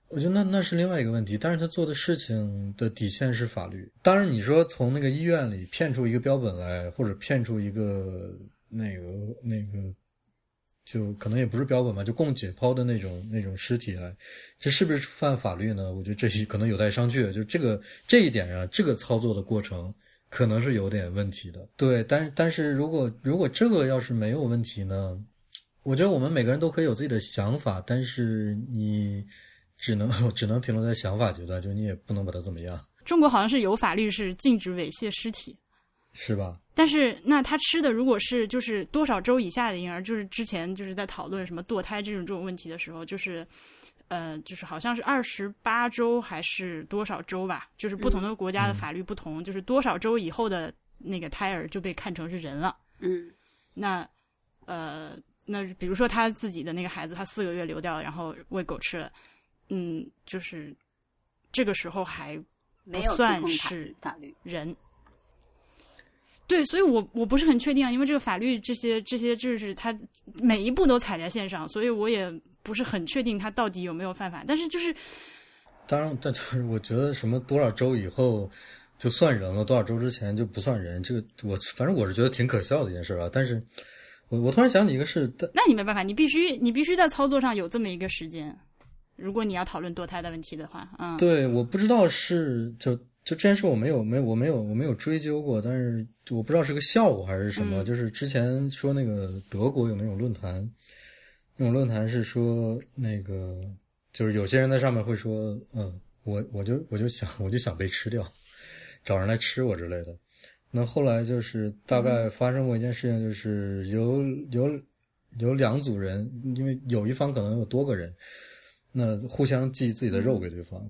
我觉得那那是另外一个问题。但是他做的事情的底线是法律。当然，你说从那个医院里骗出一个标本来，或者骗出一个那个那个就可能也不是标本吧，就供解剖的那种那种尸体来，这是不是触犯法律呢？我觉得这是可能有待商榷。就这个这一点上，这个操作的过程可能是有点问题的。对，但是但是如果如果这个要是没有问题呢，我觉得我们每个人都可以有自己的想法，但是你只能 [LAUGHS] 只能停留在想法阶段，就你也不能把它怎么样，中国好像是有法律是禁止猥亵尸体，是吧？但是那他吃的如果是就是多少周以下的婴儿，就是之前就是在讨论什么堕胎这种这种问题的时候，就是呃，就是好像是二十八周还是多少周吧，就是不同的国家的法律不同，就是多少周以后的那个胎儿就被看成是人了。嗯那呃，那比如说他自己的那个孩子，他四个月流掉，然后喂狗吃了，嗯，就是这个时候还没有算是法律。人。对，所以我我不是很确定啊，因为这个法律这些这些就是它每一步都踩在线上，所以我也不是很确定它到底有没有犯法。但是就是当然，但就是我觉得什么多少周以后就算人了，多少周之前就不算人，这个我反正我是觉得挺可笑的一件事啊。但是我我突然想起一个事，那你没办法，你必须你必须在操作上有这么一个时间。如果你要讨论堕胎的问题的话，嗯，对，我不知道是就就这件事我没有没有我没有我没有追究过，但是我不知道是个笑话还是什么。嗯就是之前说那个德国有那种论坛，那种论坛是说那个就是有些人在上面会说，嗯，我我就我就想我就想被吃掉，找人来吃我之类的。那后来就是大概发生过一件事情，就是有有有两组人，因为有一方可能有多个人，那互相寄自己的肉给对方，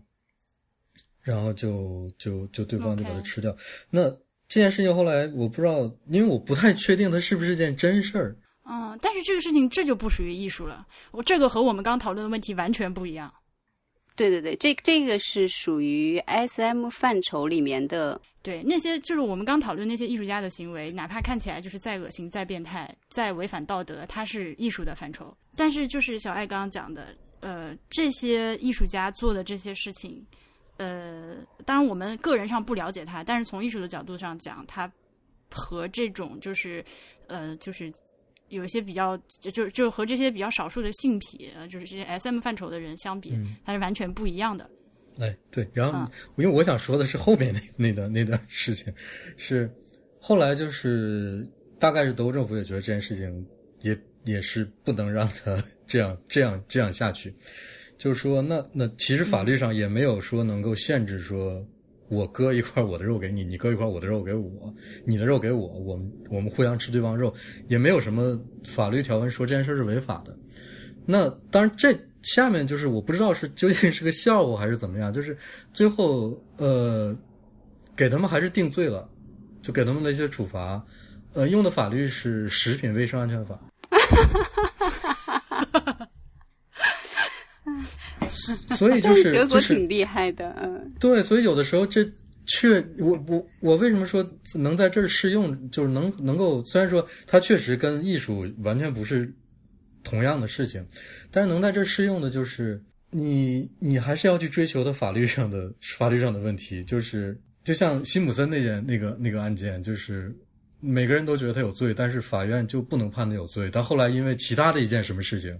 然后就就就对方就把它吃掉。那这件事情后来我不知道，因为我不太确定它是不是件真事儿。嗯，但是这个事情这就不属于艺术了，我这个和我们刚讨论的问题完全不一样。对对对，这这个是属于 S M 范畴里面的。对，那些就是我们刚讨论那些艺术家的行为，哪怕看起来就是再恶心、再变态、再违反道德，它是艺术的范畴。但是就是小爱刚刚讲的，呃，这些艺术家做的这些事情，呃，当然我们个人上不了解他，但是从艺术的角度上讲，他和这种就是呃，就是有一些比较就就就和这些比较少数的性癖，呃，就是这些 S M 范畴的人相比，嗯是完全不一样的。哎，对，然后嗯因为我想说的是后面那那段那段事情，是后来就是大概是德国政府也觉得这件事情也也是不能让他这样 [LAUGHS] 这样这样下去，就是说那那其实法律上也没有说能够限制说。我割一块我的肉给你，你割一块我的肉给我，你的肉给我，我们我们互相吃对方肉，也没有什么法律条文说这件事是违法的。那当然，这下面就是我不知道是究竟是个笑话还是怎么样，就是最后呃，给他们还是定罪了，就给他们的一些处罚，呃，用的法律是《食品卫生安全法》。[LAUGHS] 所以就是 [LAUGHS] 德就是国挺厉害的，嗯，对，所以有的时候这确我我我为什么说能在这儿适用，就是能能够虽然说它确实跟艺术完全不是同样的事情，但是能在这儿适用的就是你你还是要去追求的法律上的法律上的问题，就是就像辛普森那件那个那个案件，就是每个人都觉得他有罪，但是法院就不能判他有罪，但后来因为其他的一件什么事情。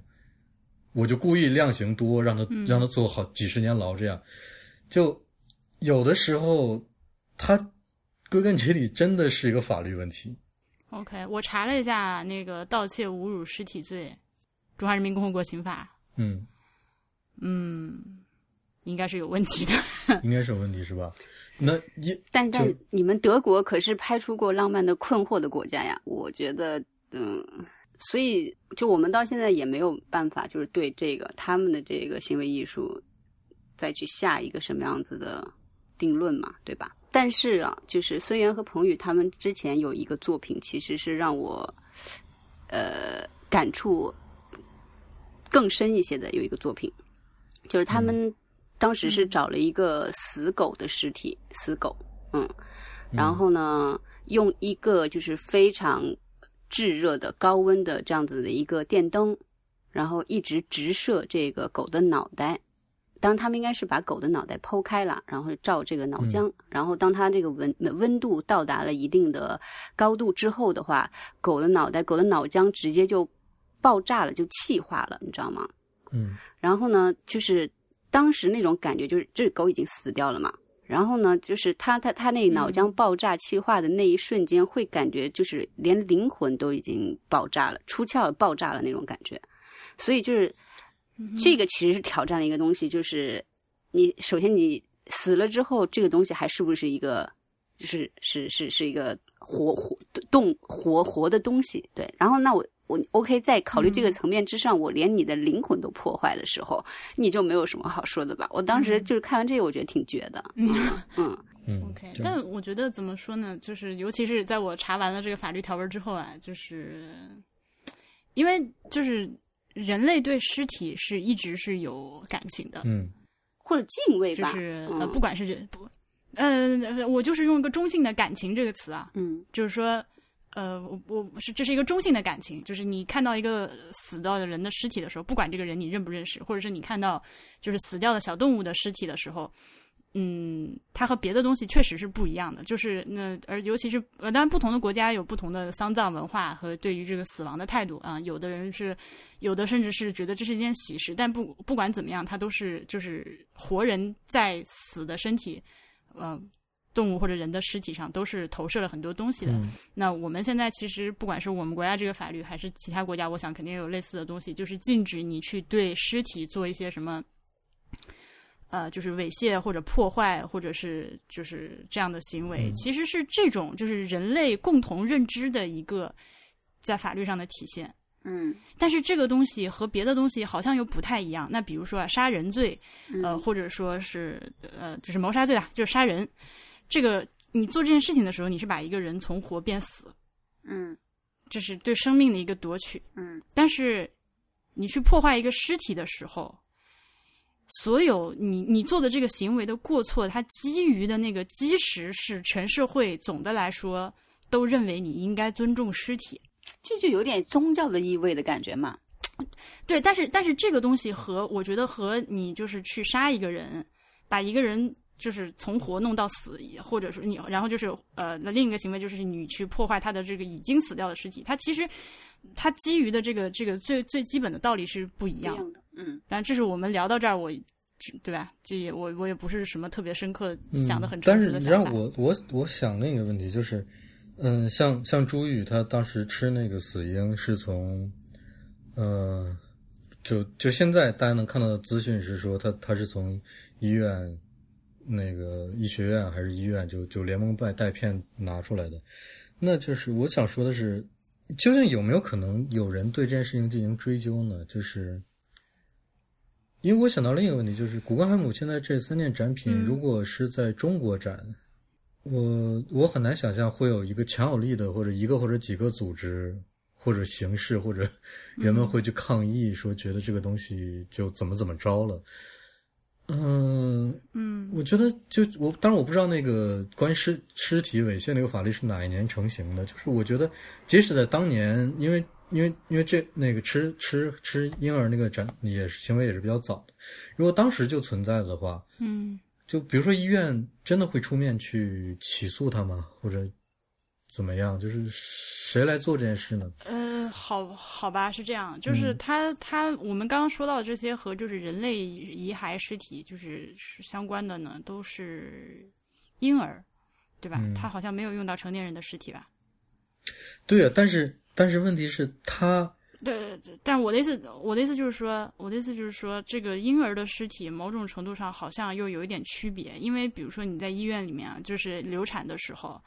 我就故意量刑多，让他让他坐好几十年牢，这样，就有的时候，他归根结底真的是一个法律问题。OK，我查了一下那个盗窃、侮辱尸体罪，《中华人民共和国刑法》，嗯，嗯，应该是有问题的。[LAUGHS] 应该是有问题是吧？那一但但就你们德国可是拍出过《浪漫的困惑》的国家呀，我觉得，嗯，所以就我们到现在也没有办法，就是对这个他们的这个行为艺术再去下一个什么样子的定论嘛，对吧？但是啊，就是孙源和彭宇他们之前有一个作品，其实是让我呃感触更深一些的，有一个作品，就是他们当时是找了一个死狗的尸体，死狗，嗯，然后呢，用一个就是非常炙热的高温的这样子的一个电灯，然后一直直射这个狗的脑袋。当然，他们应该是把狗的脑袋剖开了，然后照这个脑浆，然后当它这个温温度到达了一定的高度之后的话，狗的脑袋、狗的脑浆直接就爆炸了，就气化了，你知道吗？嗯。然后呢，就是当时那种感觉，就是这狗已经死掉了嘛。然后呢，就是它它它那脑浆爆炸气化的那一瞬间，会感觉就是连灵魂都已经爆炸了，出窍爆炸了那种感觉。所以就是这个其实是挑战了一个东西，就是你首先你死了之后，这个东西还是不是一个，就是是是是一个活活动活活的东西？对。然后那我我 OK，在考虑这个层面之上，我连你的灵魂都破坏的时候，你就没有什么好说的吧？我当时就是看完这个，我觉得挺绝的。[LAUGHS] 嗯嗯嗯 OK，但我觉得怎么说呢？就是尤其是在我查完了这个法律条文之后啊，就是因为就是人类对尸体是一直是有感情的，嗯或者敬畏吧。就是、嗯呃，不管是人不，呃，我就是用一个中性的感情这个词啊，嗯就是说，呃，我我是这是一个中性的感情，就是你看到一个死掉的人的尸体的时候，不管这个人你认不认识，或者是你看到就是死掉的小动物的尸体的时候，嗯，它和别的东西确实是不一样的。就是那而尤其是呃，当然不同的国家有不同的丧葬文化和对于这个死亡的态度啊、有的人是，有的甚至是觉得这是一件喜事，但不不管怎么样，它都是就是活人在死的身体，呃。动物或者人的尸体上都是投射了很多东西的，嗯那我们现在其实不管是我们国家这个法律，还是其他国家，我想肯定有类似的东西，就是禁止你去对尸体做一些什么，呃，就是猥亵或者破坏，或者是就是这样的行为，嗯其实是这种就是人类共同认知的一个在法律上的体现。嗯但是这个东西和别的东西好像又不太一样。那比如说啊，杀人罪，呃，或者说是呃，就是谋杀罪啊，就是杀人。这个你做这件事情的时候，你是把一个人从活变死，嗯这是对生命的一个夺取。嗯但是你去破坏一个尸体的时候，所有你你做的这个行为的过错，它基于的那个基石是全社会总的来说都认为你应该尊重尸体。这就有点宗教的意味的感觉嘛。对，但是但是这个东西和我觉得和你就是去杀一个人，把一个人就是从活弄到死，或者说你然后就是呃那另一个行为就是你去破坏他的这个已经死掉的尸体，他其实他基于的这个这个最最基本的道理是不一样的。嗯但这是我们聊到这儿，我对吧？这也我我也不是什么特别深刻、嗯想的很但是你。让我我我想另一个问题就是，嗯，像像朱玉他当时吃那个死婴是从，呃，就就现在大家能看到的资讯是说他他是从医院那个医学院还是医院就就连蒙带带骗拿出来的，那就是我想说的是，究竟有没有可能有人对这件事情进行追究呢？就是。因为我想到另一个问题，就是古根海姆现在这三件展品，嗯如果是在中国展，我我很难想象会有一个强有力的或者一个或者几个组织或者形式或者人们会去抗议，说觉得这个东西就怎么怎么着了。嗯，嗯我觉得就我，当然我不知道那个关于尸尸体猥亵那个法律是哪一年成型的。就是我觉得，即使在当年，因为因为因为这那个吃吃吃婴儿那个展也是行为也是比较早的，如果当时就存在的话，嗯就比如说医院真的会出面去起诉他吗？或者怎么样？就是谁来做这件事呢？呃，好好吧，是这样，就是嗯他他我们刚刚说到的这些和就是人类遗骸尸体就是是相关的呢，都是婴儿，对吧？嗯他好像没有用到成年人的尸体吧？对啊，但是但是问题是他。对，但我的意思，我的意思就是说，我的意思就是说，这个婴儿的尸体某种程度上好像又有一点区别，因为比如说你在医院里面啊，就是流产的时候，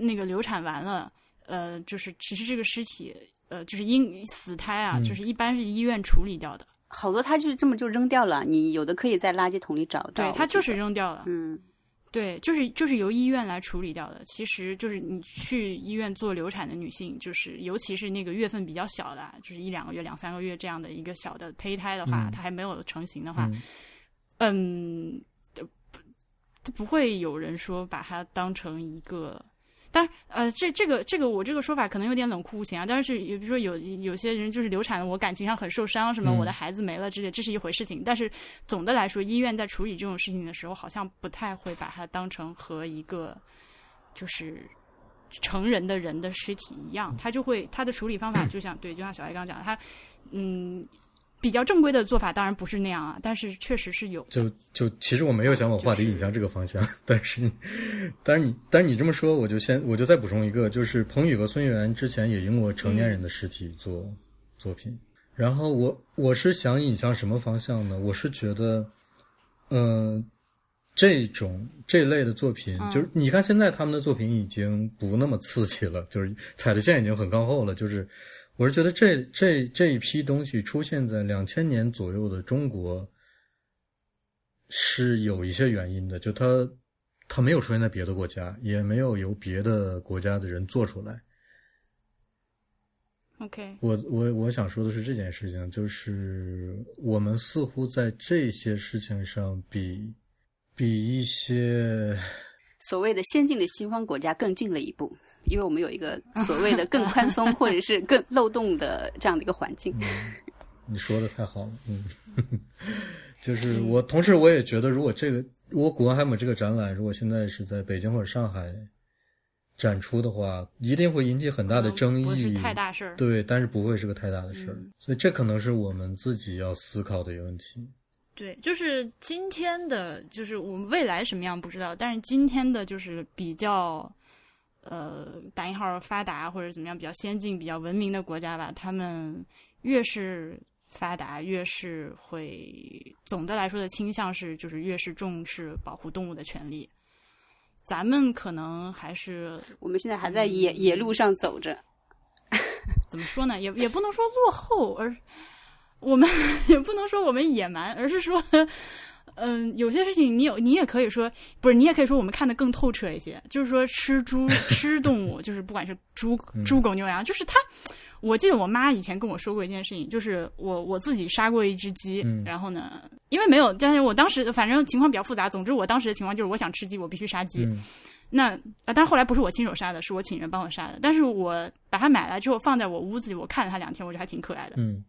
那个流产完了，呃，就是其实这个尸体，呃，就是因死胎啊，就是一般是医院处理掉的，好多他就是这么就扔掉了，你有的可以在垃圾桶里找到，对他就是扔掉了，嗯。对，就是就是由医院来处理掉的。其实就是你去医院做流产的女性，就是尤其是那个月份比较小的，就是一两个月、两三个月这样的一个小的胚胎的话，它还没有成型的话，嗯，不不会有人说把它当成一个。但是，呃，这这个这个我这个说法可能有点冷酷无情啊。但是，比如说有有些人就是流产了，我感情上很受伤，什么我的孩子没了之类，这是一回事情。但是总的来说，医院在处理这种事情的时候，好像不太会把它当成和一个就是成人的人的尸体一样，他就会他的处理方法 [CLEARS THROAT] 就像对，就像小艾刚刚讲的，他嗯。比较正规的做法当然不是那样啊，但是确实是有。就就其实我没有想把话题引向这个方向，但是，但是你但是你这么说，我就先我就再补充一个，就是彭宇和孙源之前也用过成年人的尸体做作品，然后我我是想引向什么方向呢？我是觉得，嗯，这种这类的作品，就是你看现在他们的作品已经不那么刺激了，就是踩的线已经很靠后了，就是。我是觉得这这这一批东西出现在两千年左右的中国是有一些原因的，就它它没有出现在别的国家，也没有由别的国家的人做出来。OK，我我我想说的是这件事情，就是我们似乎在这些事情上比比一些所谓的先进的西方国家更进了一步。因为我们有一个所谓的更宽松 [LAUGHS] 或者是更漏洞的这样的一个环境。[LAUGHS] 你说的太好了，嗯，[LAUGHS] 就是我同时我也觉得，如果这个如果古根海姆这个展览如果现在是在北京或者上海展出的话，一定会引起很大的争议，太大事儿。对，但是不会是个太大的事儿，所以这可能是我们自己要思考的一个问题。对，就是今天的，就是我们未来什么样不知道，但是今天的就是比较。呃，打引号发达或者怎么样比较先进、比较文明的国家吧，他们越是发达，越是会总的来说的倾向是，就是越是重视保护动物的权利。咱们可能还是我们现在还在野野路上走着，怎么说呢？也也不能说落后，而我们 [LAUGHS] 也不能说我们野蛮，而是说。[LAUGHS] 嗯，有些事情你有，你也可以说不是，你也可以说我们看得更透彻一些。就是说，吃猪、[LAUGHS] 吃动物，就是不管是猪、猪、狗、牛、羊，就是它。我记得我妈以前跟我说过一件事情，就是我我自己杀过一只鸡，然后呢，因为没有，但是我当时反正情况比较复杂。总之，我当时的情况就是我想吃鸡，我必须杀鸡。那啊，但是后来不是我亲手杀的，是我请人帮我杀的。但是我把它买来之后放在我屋子里，我看了它两天，我觉得还挺可爱的。嗯。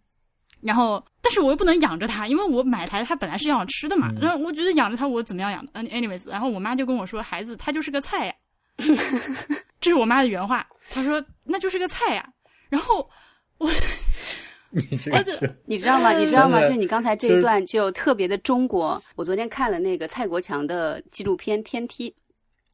然后，但是我又不能养着它，因为我买台它本来是要吃的嘛。然后我觉得养着它，我怎么样养？嗯，anyways，然后我妈就跟我说：“孩子，它就是个菜呀。[LAUGHS] ”这是我妈的原话。她说：“那就是个菜呀。”然后我，你这个，[LAUGHS] 你知道吗？你知道吗？就是你刚才这一段就特别的中国。我昨天看了那个蔡国强的纪录片《天梯》。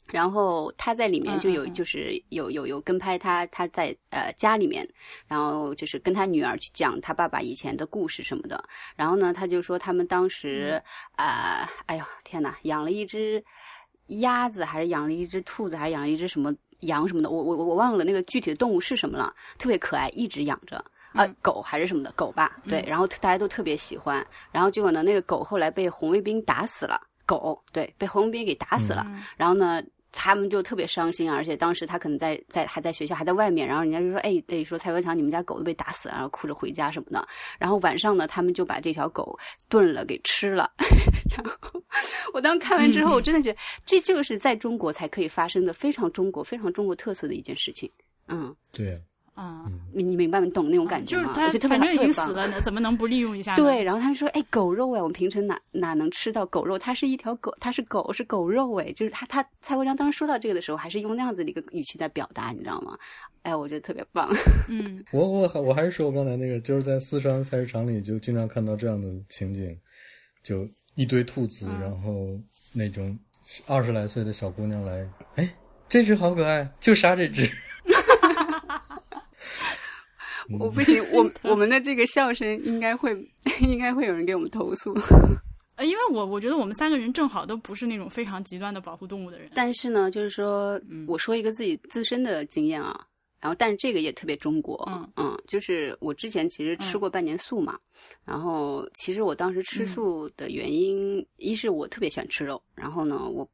然后他在里面就有，就是有有有跟拍他他在呃家里面，然后就是跟他女儿去讲他爸爸以前的故事什么的。然后呢，他就说他们当时啊，哎呦天呐，养了一只鸭子，还是养了一只兔子，还是养了一只什么羊什么的，我我我忘了那个具体的动物是什么了，特别可爱，一直养着啊，狗还是什么的狗吧，对，然后大家都特别喜欢。然后结果呢，那个狗后来被红卫兵打死了，狗对，被红卫兵给打死了。然后呢？他们就特别伤心，而且当时他可能在在还在学校，还在外面，然后人家就说：“哎，得说蔡国强，你们家狗都被打死了，然后哭着回家什么的。”然后晚上呢，他们就把这条狗炖了给吃了。[LAUGHS] 然后我当时看完之后，我真的觉得这这个是在中国才可以发生的，非常中国、非常中国特色的一件事情。嗯，对。啊，你你明白你懂那种感觉吗？就是他反正已经死了，怎么能不利用一下？对，然后他们说：“哎，狗肉哎，我们平时哪哪能吃到狗肉？它是一条狗，它是狗，是狗肉哎。”就是他他蔡国强当时说到这个的时候，还是用那样子的一个语气在表达，你知道吗？哎，我觉得特别棒。[LAUGHS] 嗯，我我我还是说我刚才那个，就是在四川菜市场里就经常看到这样的情景，就一堆兔子，然后那种二十来岁的小姑娘来，哎，这只好可爱，就杀这只。我不行，[LAUGHS] 我我们的这个笑声应该会 [LAUGHS] 应该会有人给我们投诉。[LAUGHS] 呃，因为我我觉得我们三个人正好都不是那种非常极端的保护动物的人。但是呢，就是说，我说一个自己自身的经验啊，然后但是这个也特别中国，嗯。嗯，就是我之前其实吃过半年素嘛，然后其实我当时吃素的原因，一是我特别喜欢吃肉，然后呢，我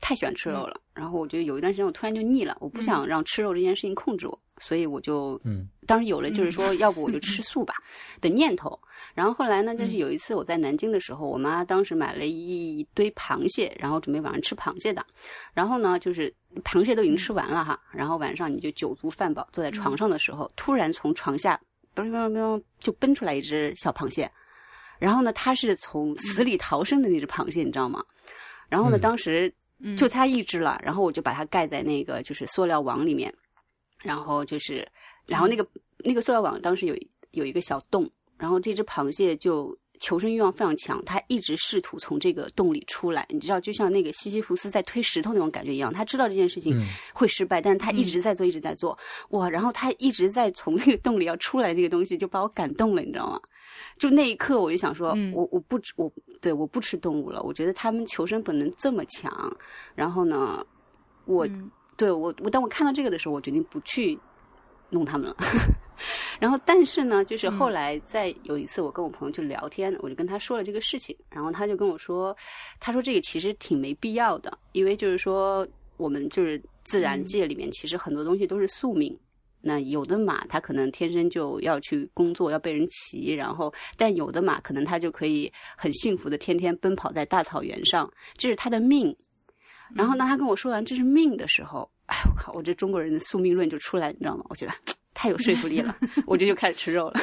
太喜欢吃肉了，然后我觉得有一段时间我突然就腻了，我不想让吃肉这件事情控制我。所以我就，嗯，当时有了就是说，[LAUGHS] 要不我就吃素吧 [LAUGHS] 的念头。然后后来呢，就是有一次我在南京的时候，我妈当时买了一堆螃蟹，然后准备晚上吃螃蟹的。然后呢，就是螃蟹都已经吃完了哈，然后晚上你就酒足饭饱，坐在床上的时候，突然从床下，嘣嘣嘣就奔出来一只小螃蟹。然后呢，它是从死里逃生的那只螃蟹，你知道吗？然后呢，当时就它一只了，然后我就把它盖在那个就是塑料网里面。然后就是，然后那个那个塑料网当时有有一个小洞，然后这只螃蟹就求生欲望非常强，它一直试图从这个洞里出来。你知道，就像那个西西弗斯在推石头那种感觉一样，他知道这件事情会失败，但是他一直在做，一直在做。哇！然后他一直在从那个洞里要出来，那个东西就把我感动了，你知道吗？就那一刻，我就想说，我我不吃我对我不吃动物了。我觉得他们求生本能这么强，然后呢，我。对我，我当我看到这个的时候，我决定不去弄他们了。[LAUGHS] 然后，但是呢，就是后来在有一次，我跟我朋友就聊天，我就跟他说了这个事情，然后他就跟我说，他说这个其实挺没必要的，因为就是说我们就是自然界里面，其实很多东西都是宿命。那有的马它可能天生就要去工作，要被人骑，然后但有的马可能它就可以很幸福的天天奔跑在大草原上，这是它的命。然后呢他跟我说完这是命的时候，哎，我靠，我这中国人的宿命论就出来，你知道吗？我觉得 [TSK] 太有说服力了，[LAUGHS] 我这就开始吃肉了。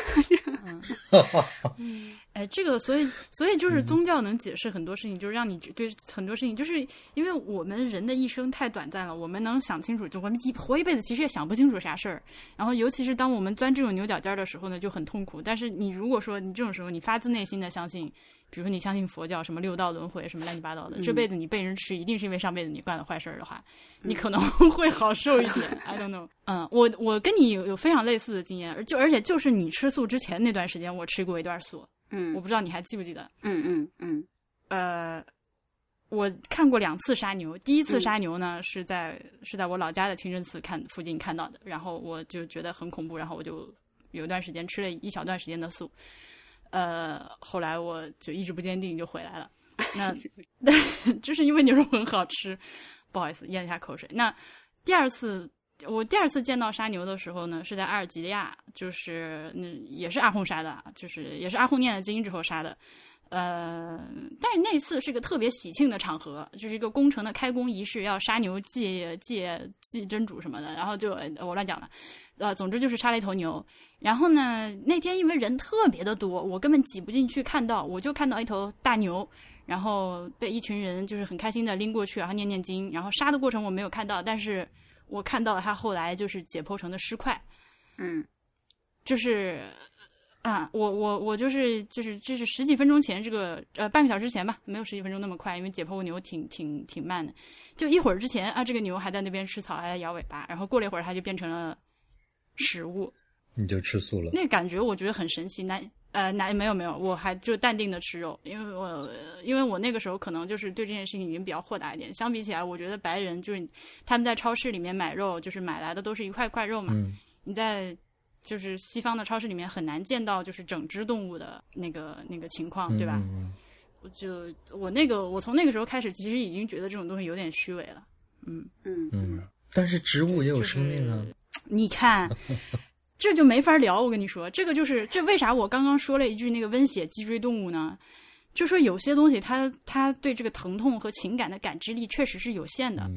[LAUGHS] 嗯，哎，这个，所以，所以就是宗教能解释很多事情，就是让你对很多事情，就是因为我们人的一生太短暂了，我们能想清楚，就我们一活一辈子，其实也想不清楚啥事儿。然后，尤其是当我们钻这种牛角尖的时候呢，就很痛苦。但是，你如果说你这种时候，你发自内心的相信。比如说你相信佛教什么六道轮回什么乱七八糟的，这辈子你被人吃，一定是因为上辈子你干了坏事儿的话，你可能 [LAUGHS] 会好受一点。I don't know。嗯，我我跟你有有非常类似的经验，而就而且就是你吃素之前那段时间，我吃过一段素。嗯，我不知道你还记不记得？嗯嗯嗯。呃，我看过两次杀牛，第一次杀牛呢是在是在我老家的清真寺看附近看到的，然后我就觉得很恐怖，然后我就有一段时间吃了一小段时间的素。呃，后来我就意志不坚定，就回来了。[LAUGHS] 那 [LAUGHS] 就是因为牛肉很好吃，不好意思咽了一下口水。那第二次我第二次见到杀牛的时候呢，是在阿尔及利亚，就是那也是阿訇杀的，就是也是阿訇念了经之后杀的。呃，但是那次是个特别喜庆的场合，就是一个工程的开工仪式，要杀牛祭祭祭真主什么的，然后就我乱讲了。呃，总之就是杀了一头牛。然后呢，那天因为人特别的多，我根本挤不进去看到，我就看到一头大牛，然后被一群人就是很开心的拎过去，然后念念经，然后杀的过程我没有看到，但是我看到了他后来就是解剖成的尸块，嗯，就是，啊，我我我就是就是就是十几分钟前这个呃半个小时前吧，没有十几分钟那么快，因为解剖牛挺挺挺慢的，就一会儿之前啊，这个牛还在那边吃草，还在摇尾巴，然后过了一会儿它就变成了食物。你就吃素了？那感觉我觉得很神奇。那呃，那没有没有，我还就淡定的吃肉，因为我因为我那个时候可能就是对这件事情已经比较豁达一点。相比起来，我觉得白人就是他们在超市里面买肉，就是买来的都是一块块肉嘛。你在就是西方的超市里面很难见到就是整只动物的那个那个情况，对吧？我就我那个我从那个时候开始，其实已经觉得这种东西有点虚伪了。嗯嗯嗯，但是植物也有生命啊。你看。[LAUGHS] 这就没法聊，我跟你说，这个就是这为啥我刚刚说了一句那个温血脊椎动物呢？就说有些东西它它对这个疼痛和情感的感知力确实是有限的。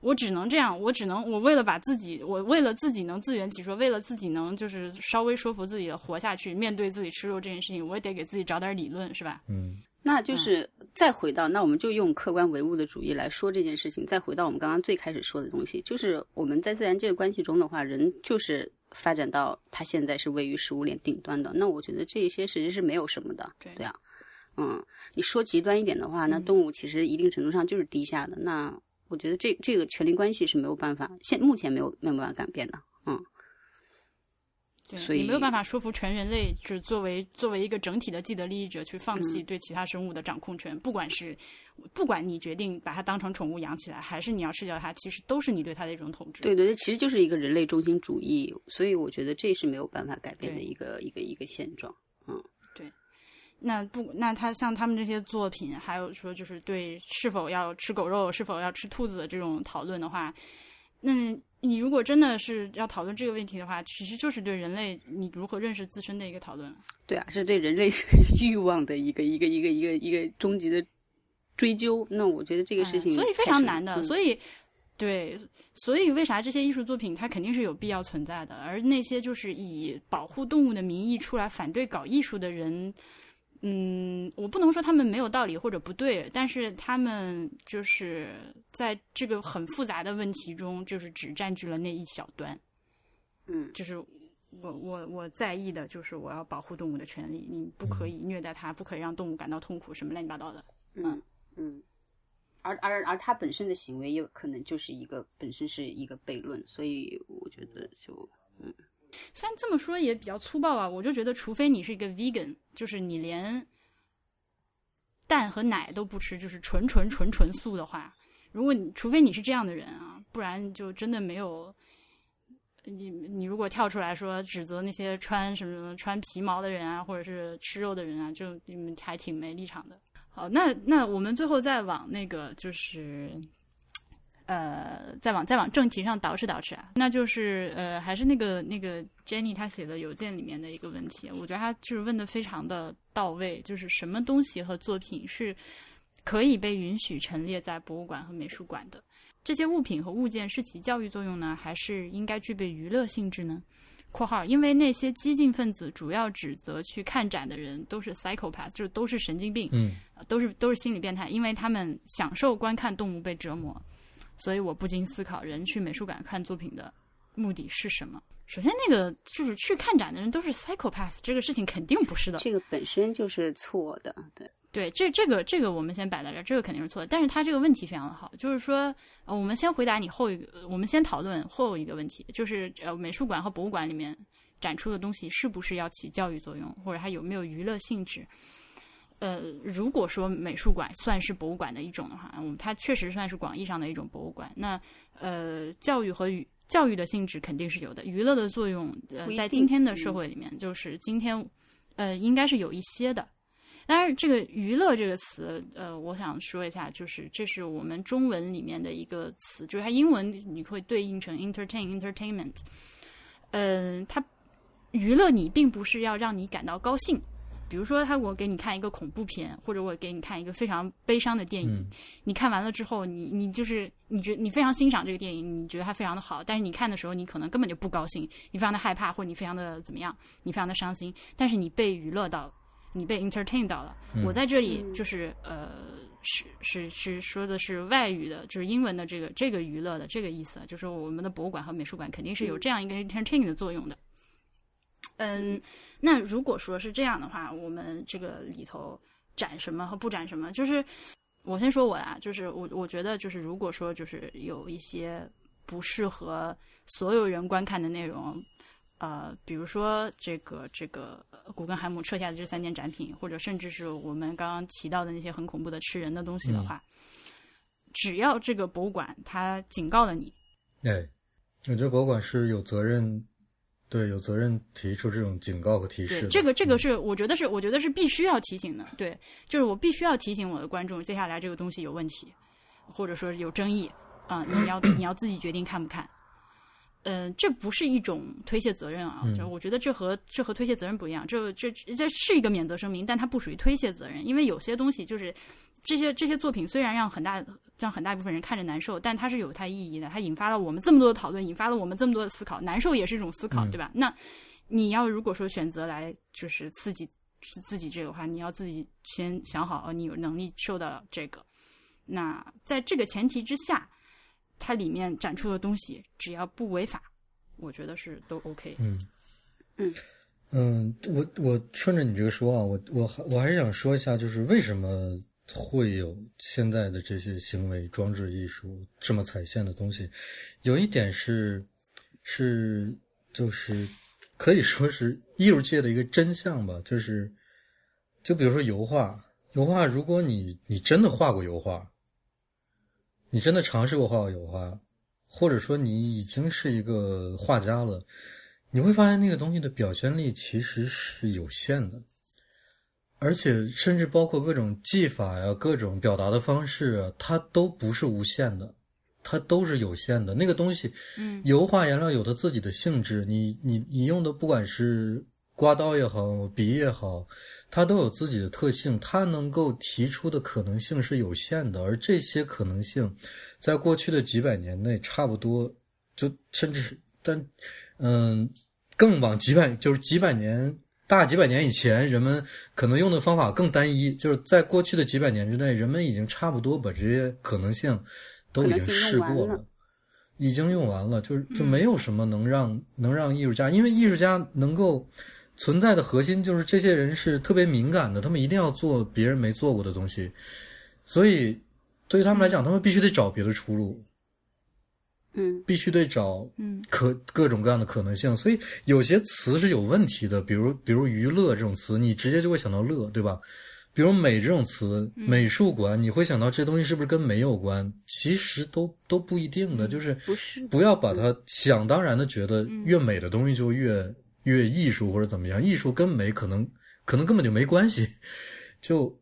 我只能这样，我只能我为了把自己，我为了自己能自圆其说，为了自己能就是稍微说服自己的活下去，面对自己吃肉这件事情，我也得给自己找点理论，是吧？嗯，那就是再回到那我们就用客观唯物的主义来说这件事情，再回到我们刚刚最开始说的东西，就是我们在自然界的关系中的话，人就是。发展到他现在是位于食物链顶端的，那我觉得这些其实是没有什么的，对。啊，嗯，你说极端一点的话，那动物其实一定程度上就是低下的，那我觉得这这个权力关系是没有办法，现目前没有没有办法改变的，嗯，所以你没有办法说服全人类，就是作为作为一个整体的既得利益者去放弃对其他生物的掌控权，不管是不管你决定把它当成宠物养起来，还是你要吃掉它，其实都是你对它的一种统治。对对，其实就是一个人类中心主义，所以我觉得这是没有办法改变的一个一个一个现状。嗯，对。那不，那他像他们这些作品，还有说就是对是否要吃狗肉、是否要吃兔子的这种讨论的话，那你如果真的是要讨论这个问题的话，其实就是对人类你如何认识自身的一个讨论。对啊，是对人类 [LAUGHS] 欲望的一个一个一个一个一个终极的追究。那我觉得这个事情、所以非常难的。嗯、所以，对，所以为啥这些艺术作品它肯定是有必要存在的？而那些就是以保护动物的名义出来反对搞艺术的人。嗯，我不能说他们没有道理或者不对，但是他们就是在这个很复杂的问题中，就是只占据了那一小端。嗯，就是我我我在意的就是我要保护动物的权利，你不可以虐待它，不可以让动物感到痛苦，什么乱七八糟的。嗯嗯，而而而他本身的行为也可能就是一个本身是一个悖论，所以我觉得就嗯。虽然这么说也比较粗暴啊，我就觉得，除非你是一个 vegan，就是你连蛋和奶都不吃，就是纯纯纯纯素的话，如果你除非你是这样的人啊，不然就真的没有你你如果跳出来说指责那些穿什么什么穿皮毛的人啊，或者是吃肉的人啊，就你们还挺没立场的。好，那那我们最后再往那个就是。呃，再往再往正题上捯饬捯饬啊，那就是呃，还是那个那个 Jenny 她写的邮件里面的一个问题，我觉得她就是问的非常的到位，就是什么东西和作品是可以被允许陈列在博物馆和美术馆的？这些物品和物件是起教育作用呢，还是应该具备娱乐性质呢？（括号因为那些激进分子主要指责去看展的人都是 psychopath，就是都是神经病，嗯，都是都是心理变态，因为他们享受观看动物被折磨。）所以我不禁思考，人去美术馆看作品的目的是什么？首先，那个就是去看展的人都是 psychopath，这个事情肯定不是的。这个本身就是错的，对对，这这个这个我们先摆在这儿，这个肯定是错的。但是他这个问题非常的好，就是说，呃，我们先回答你后一个，我们先讨论后一个问题，就是呃，美术馆和博物馆里面展出的东西是不是要起教育作用，或者它有没有娱乐性质？呃，如果说美术馆算是博物馆的一种的话，嗯，它确实算是广义上的一种博物馆。那呃，教育和娱教育的性质肯定是有的，娱乐的作用，呃，在今天的社会里面，就是今天呃，应该是有一些的。当然，这个“娱乐”这个词，呃，我想说一下，就是这是我们中文里面的一个词，就是它英文你会对应成 “entertain”、“entertainment”。嗯、呃，它娱乐你，并不是要让你感到高兴。比如说，他我给你看一个恐怖片，或者我给你看一个非常悲伤的电影，嗯你看完了之后，你你就是你觉你非常欣赏这个电影，你觉得它非常的好，但是你看的时候，你可能根本就不高兴，你非常的害怕，或者你非常的怎么样，你非常的伤心，但是你被娱乐到了，你被 entertain 到了。嗯我在这里就是呃，是是是说的是外语的，就是英文的这个这个娱乐的这个意思，就是我们的博物馆和美术馆肯定是有这样一个 entertaining 的作用的。嗯，那如果说是这样的话，我们这个里头展什么和不展什么，就是我先说我啊，就是我我觉得就是如果说就是有一些不适合所有人观看的内容，呃，比如说这个这个呃古根海姆撤下的这三件展品，或者甚至是我们刚刚提到的那些很恐怖的吃人的东西的话，只要这个博物馆它警告了你，哎，我觉得博物馆是有责任，对，有责任提出这种警告和提示对，这个这个嗯。是我觉得是我觉得是必须要提醒的，对，就是我必须要提醒我的观众，接下来这个东西有问题，或者说有争议啊、你要你要自己决定看不看。嗯、这不是一种推卸责任啊，嗯。就是我觉得这和这和推卸责任不一样，这这这是一个免责声明，但它不属于推卸责任，因为有些东西就是这些这些作品虽然让很大让很大一部分人看着难受，但它是有它意义的，它引发了我们这么多的讨论，引发了我们这么多的思考，难受也是一种思考，嗯对吧？那你要如果说选择来就是刺激自己这个话，你要自己先想好，哦，你有能力受到这个。那在这个前提之下，它里面展出的东西只要不违法，我觉得是都 OK。嗯嗯嗯，我我顺着你这个说啊，我我还我还是想说一下，就是为什么会有现在的这些行为装置艺术这么踩线的东西，有一点是是就是可以说是艺术界的一个真相吧。就是，就比如说油画，油画，如果你你真的画过油画，你真的尝试过画过油画，或者说你已经是一个画家了，你会发现那个东西的表现力其实是有限的。而且，甚至包括各种技法呀、各种表达的方式啊，它都不是无限的，它都是有限的。那个东西，嗯，油画颜料有它自己的性质，你你你用的不管是刮刀也好，笔也好，它都有自己的特性，它能够提出的可能性是有限的。而这些可能性，在过去的几百年内，差不多就甚至，但嗯，更往几百就是几百年。大几百年以前，人们可能用的方法更单一，就是在过去的几百年之内，人们已经差不多把这些可能性都已经试过了，已经用完了，就是就没有什么能让能让艺术家，因为艺术家能够存在的核心就是这些人是特别敏感的，他们一定要做别人没做过的东西，所以对于他们来讲，他们必须得找别的出路。嗯，必须得找嗯可各种各样的可能性，所以有些词是有问题的，比如比如娱乐这种词，你直接就会想到乐，对吧？比如美这种词，美术馆，你会想到这东西是不是跟美有关？其实都都不一定的，就是不是不要把它想当然的觉得越美的东西就越越艺术或者怎么样，艺术跟美可能可能根本就没关系，[LAUGHS] 就。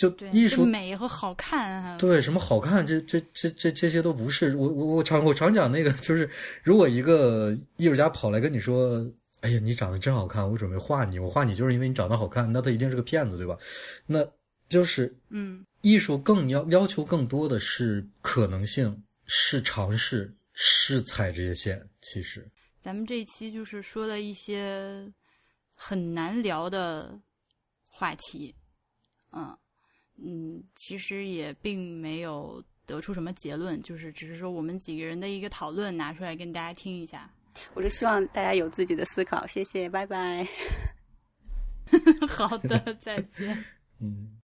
就艺术美和好看，对什么好看，这这这这这些都不是。我我我常我常讲那个，就是如果一个艺术家跑来跟你说：“哎呀，你长得真好看，我准备画你，我画你就是因为你长得好看。”那他一定是个骗子，对吧？那就是嗯，艺术更要要求更多的是可能性，是尝试，是踩这些线。其实咱们这一期就是说了一些很难聊的话题，嗯。嗯，其实也并没有得出什么结论，就是只是说我们几个人的一个讨论拿出来跟大家听一下。我就希望大家有自己的思考，谢谢，拜拜。[LAUGHS] 好的，再见。嗯。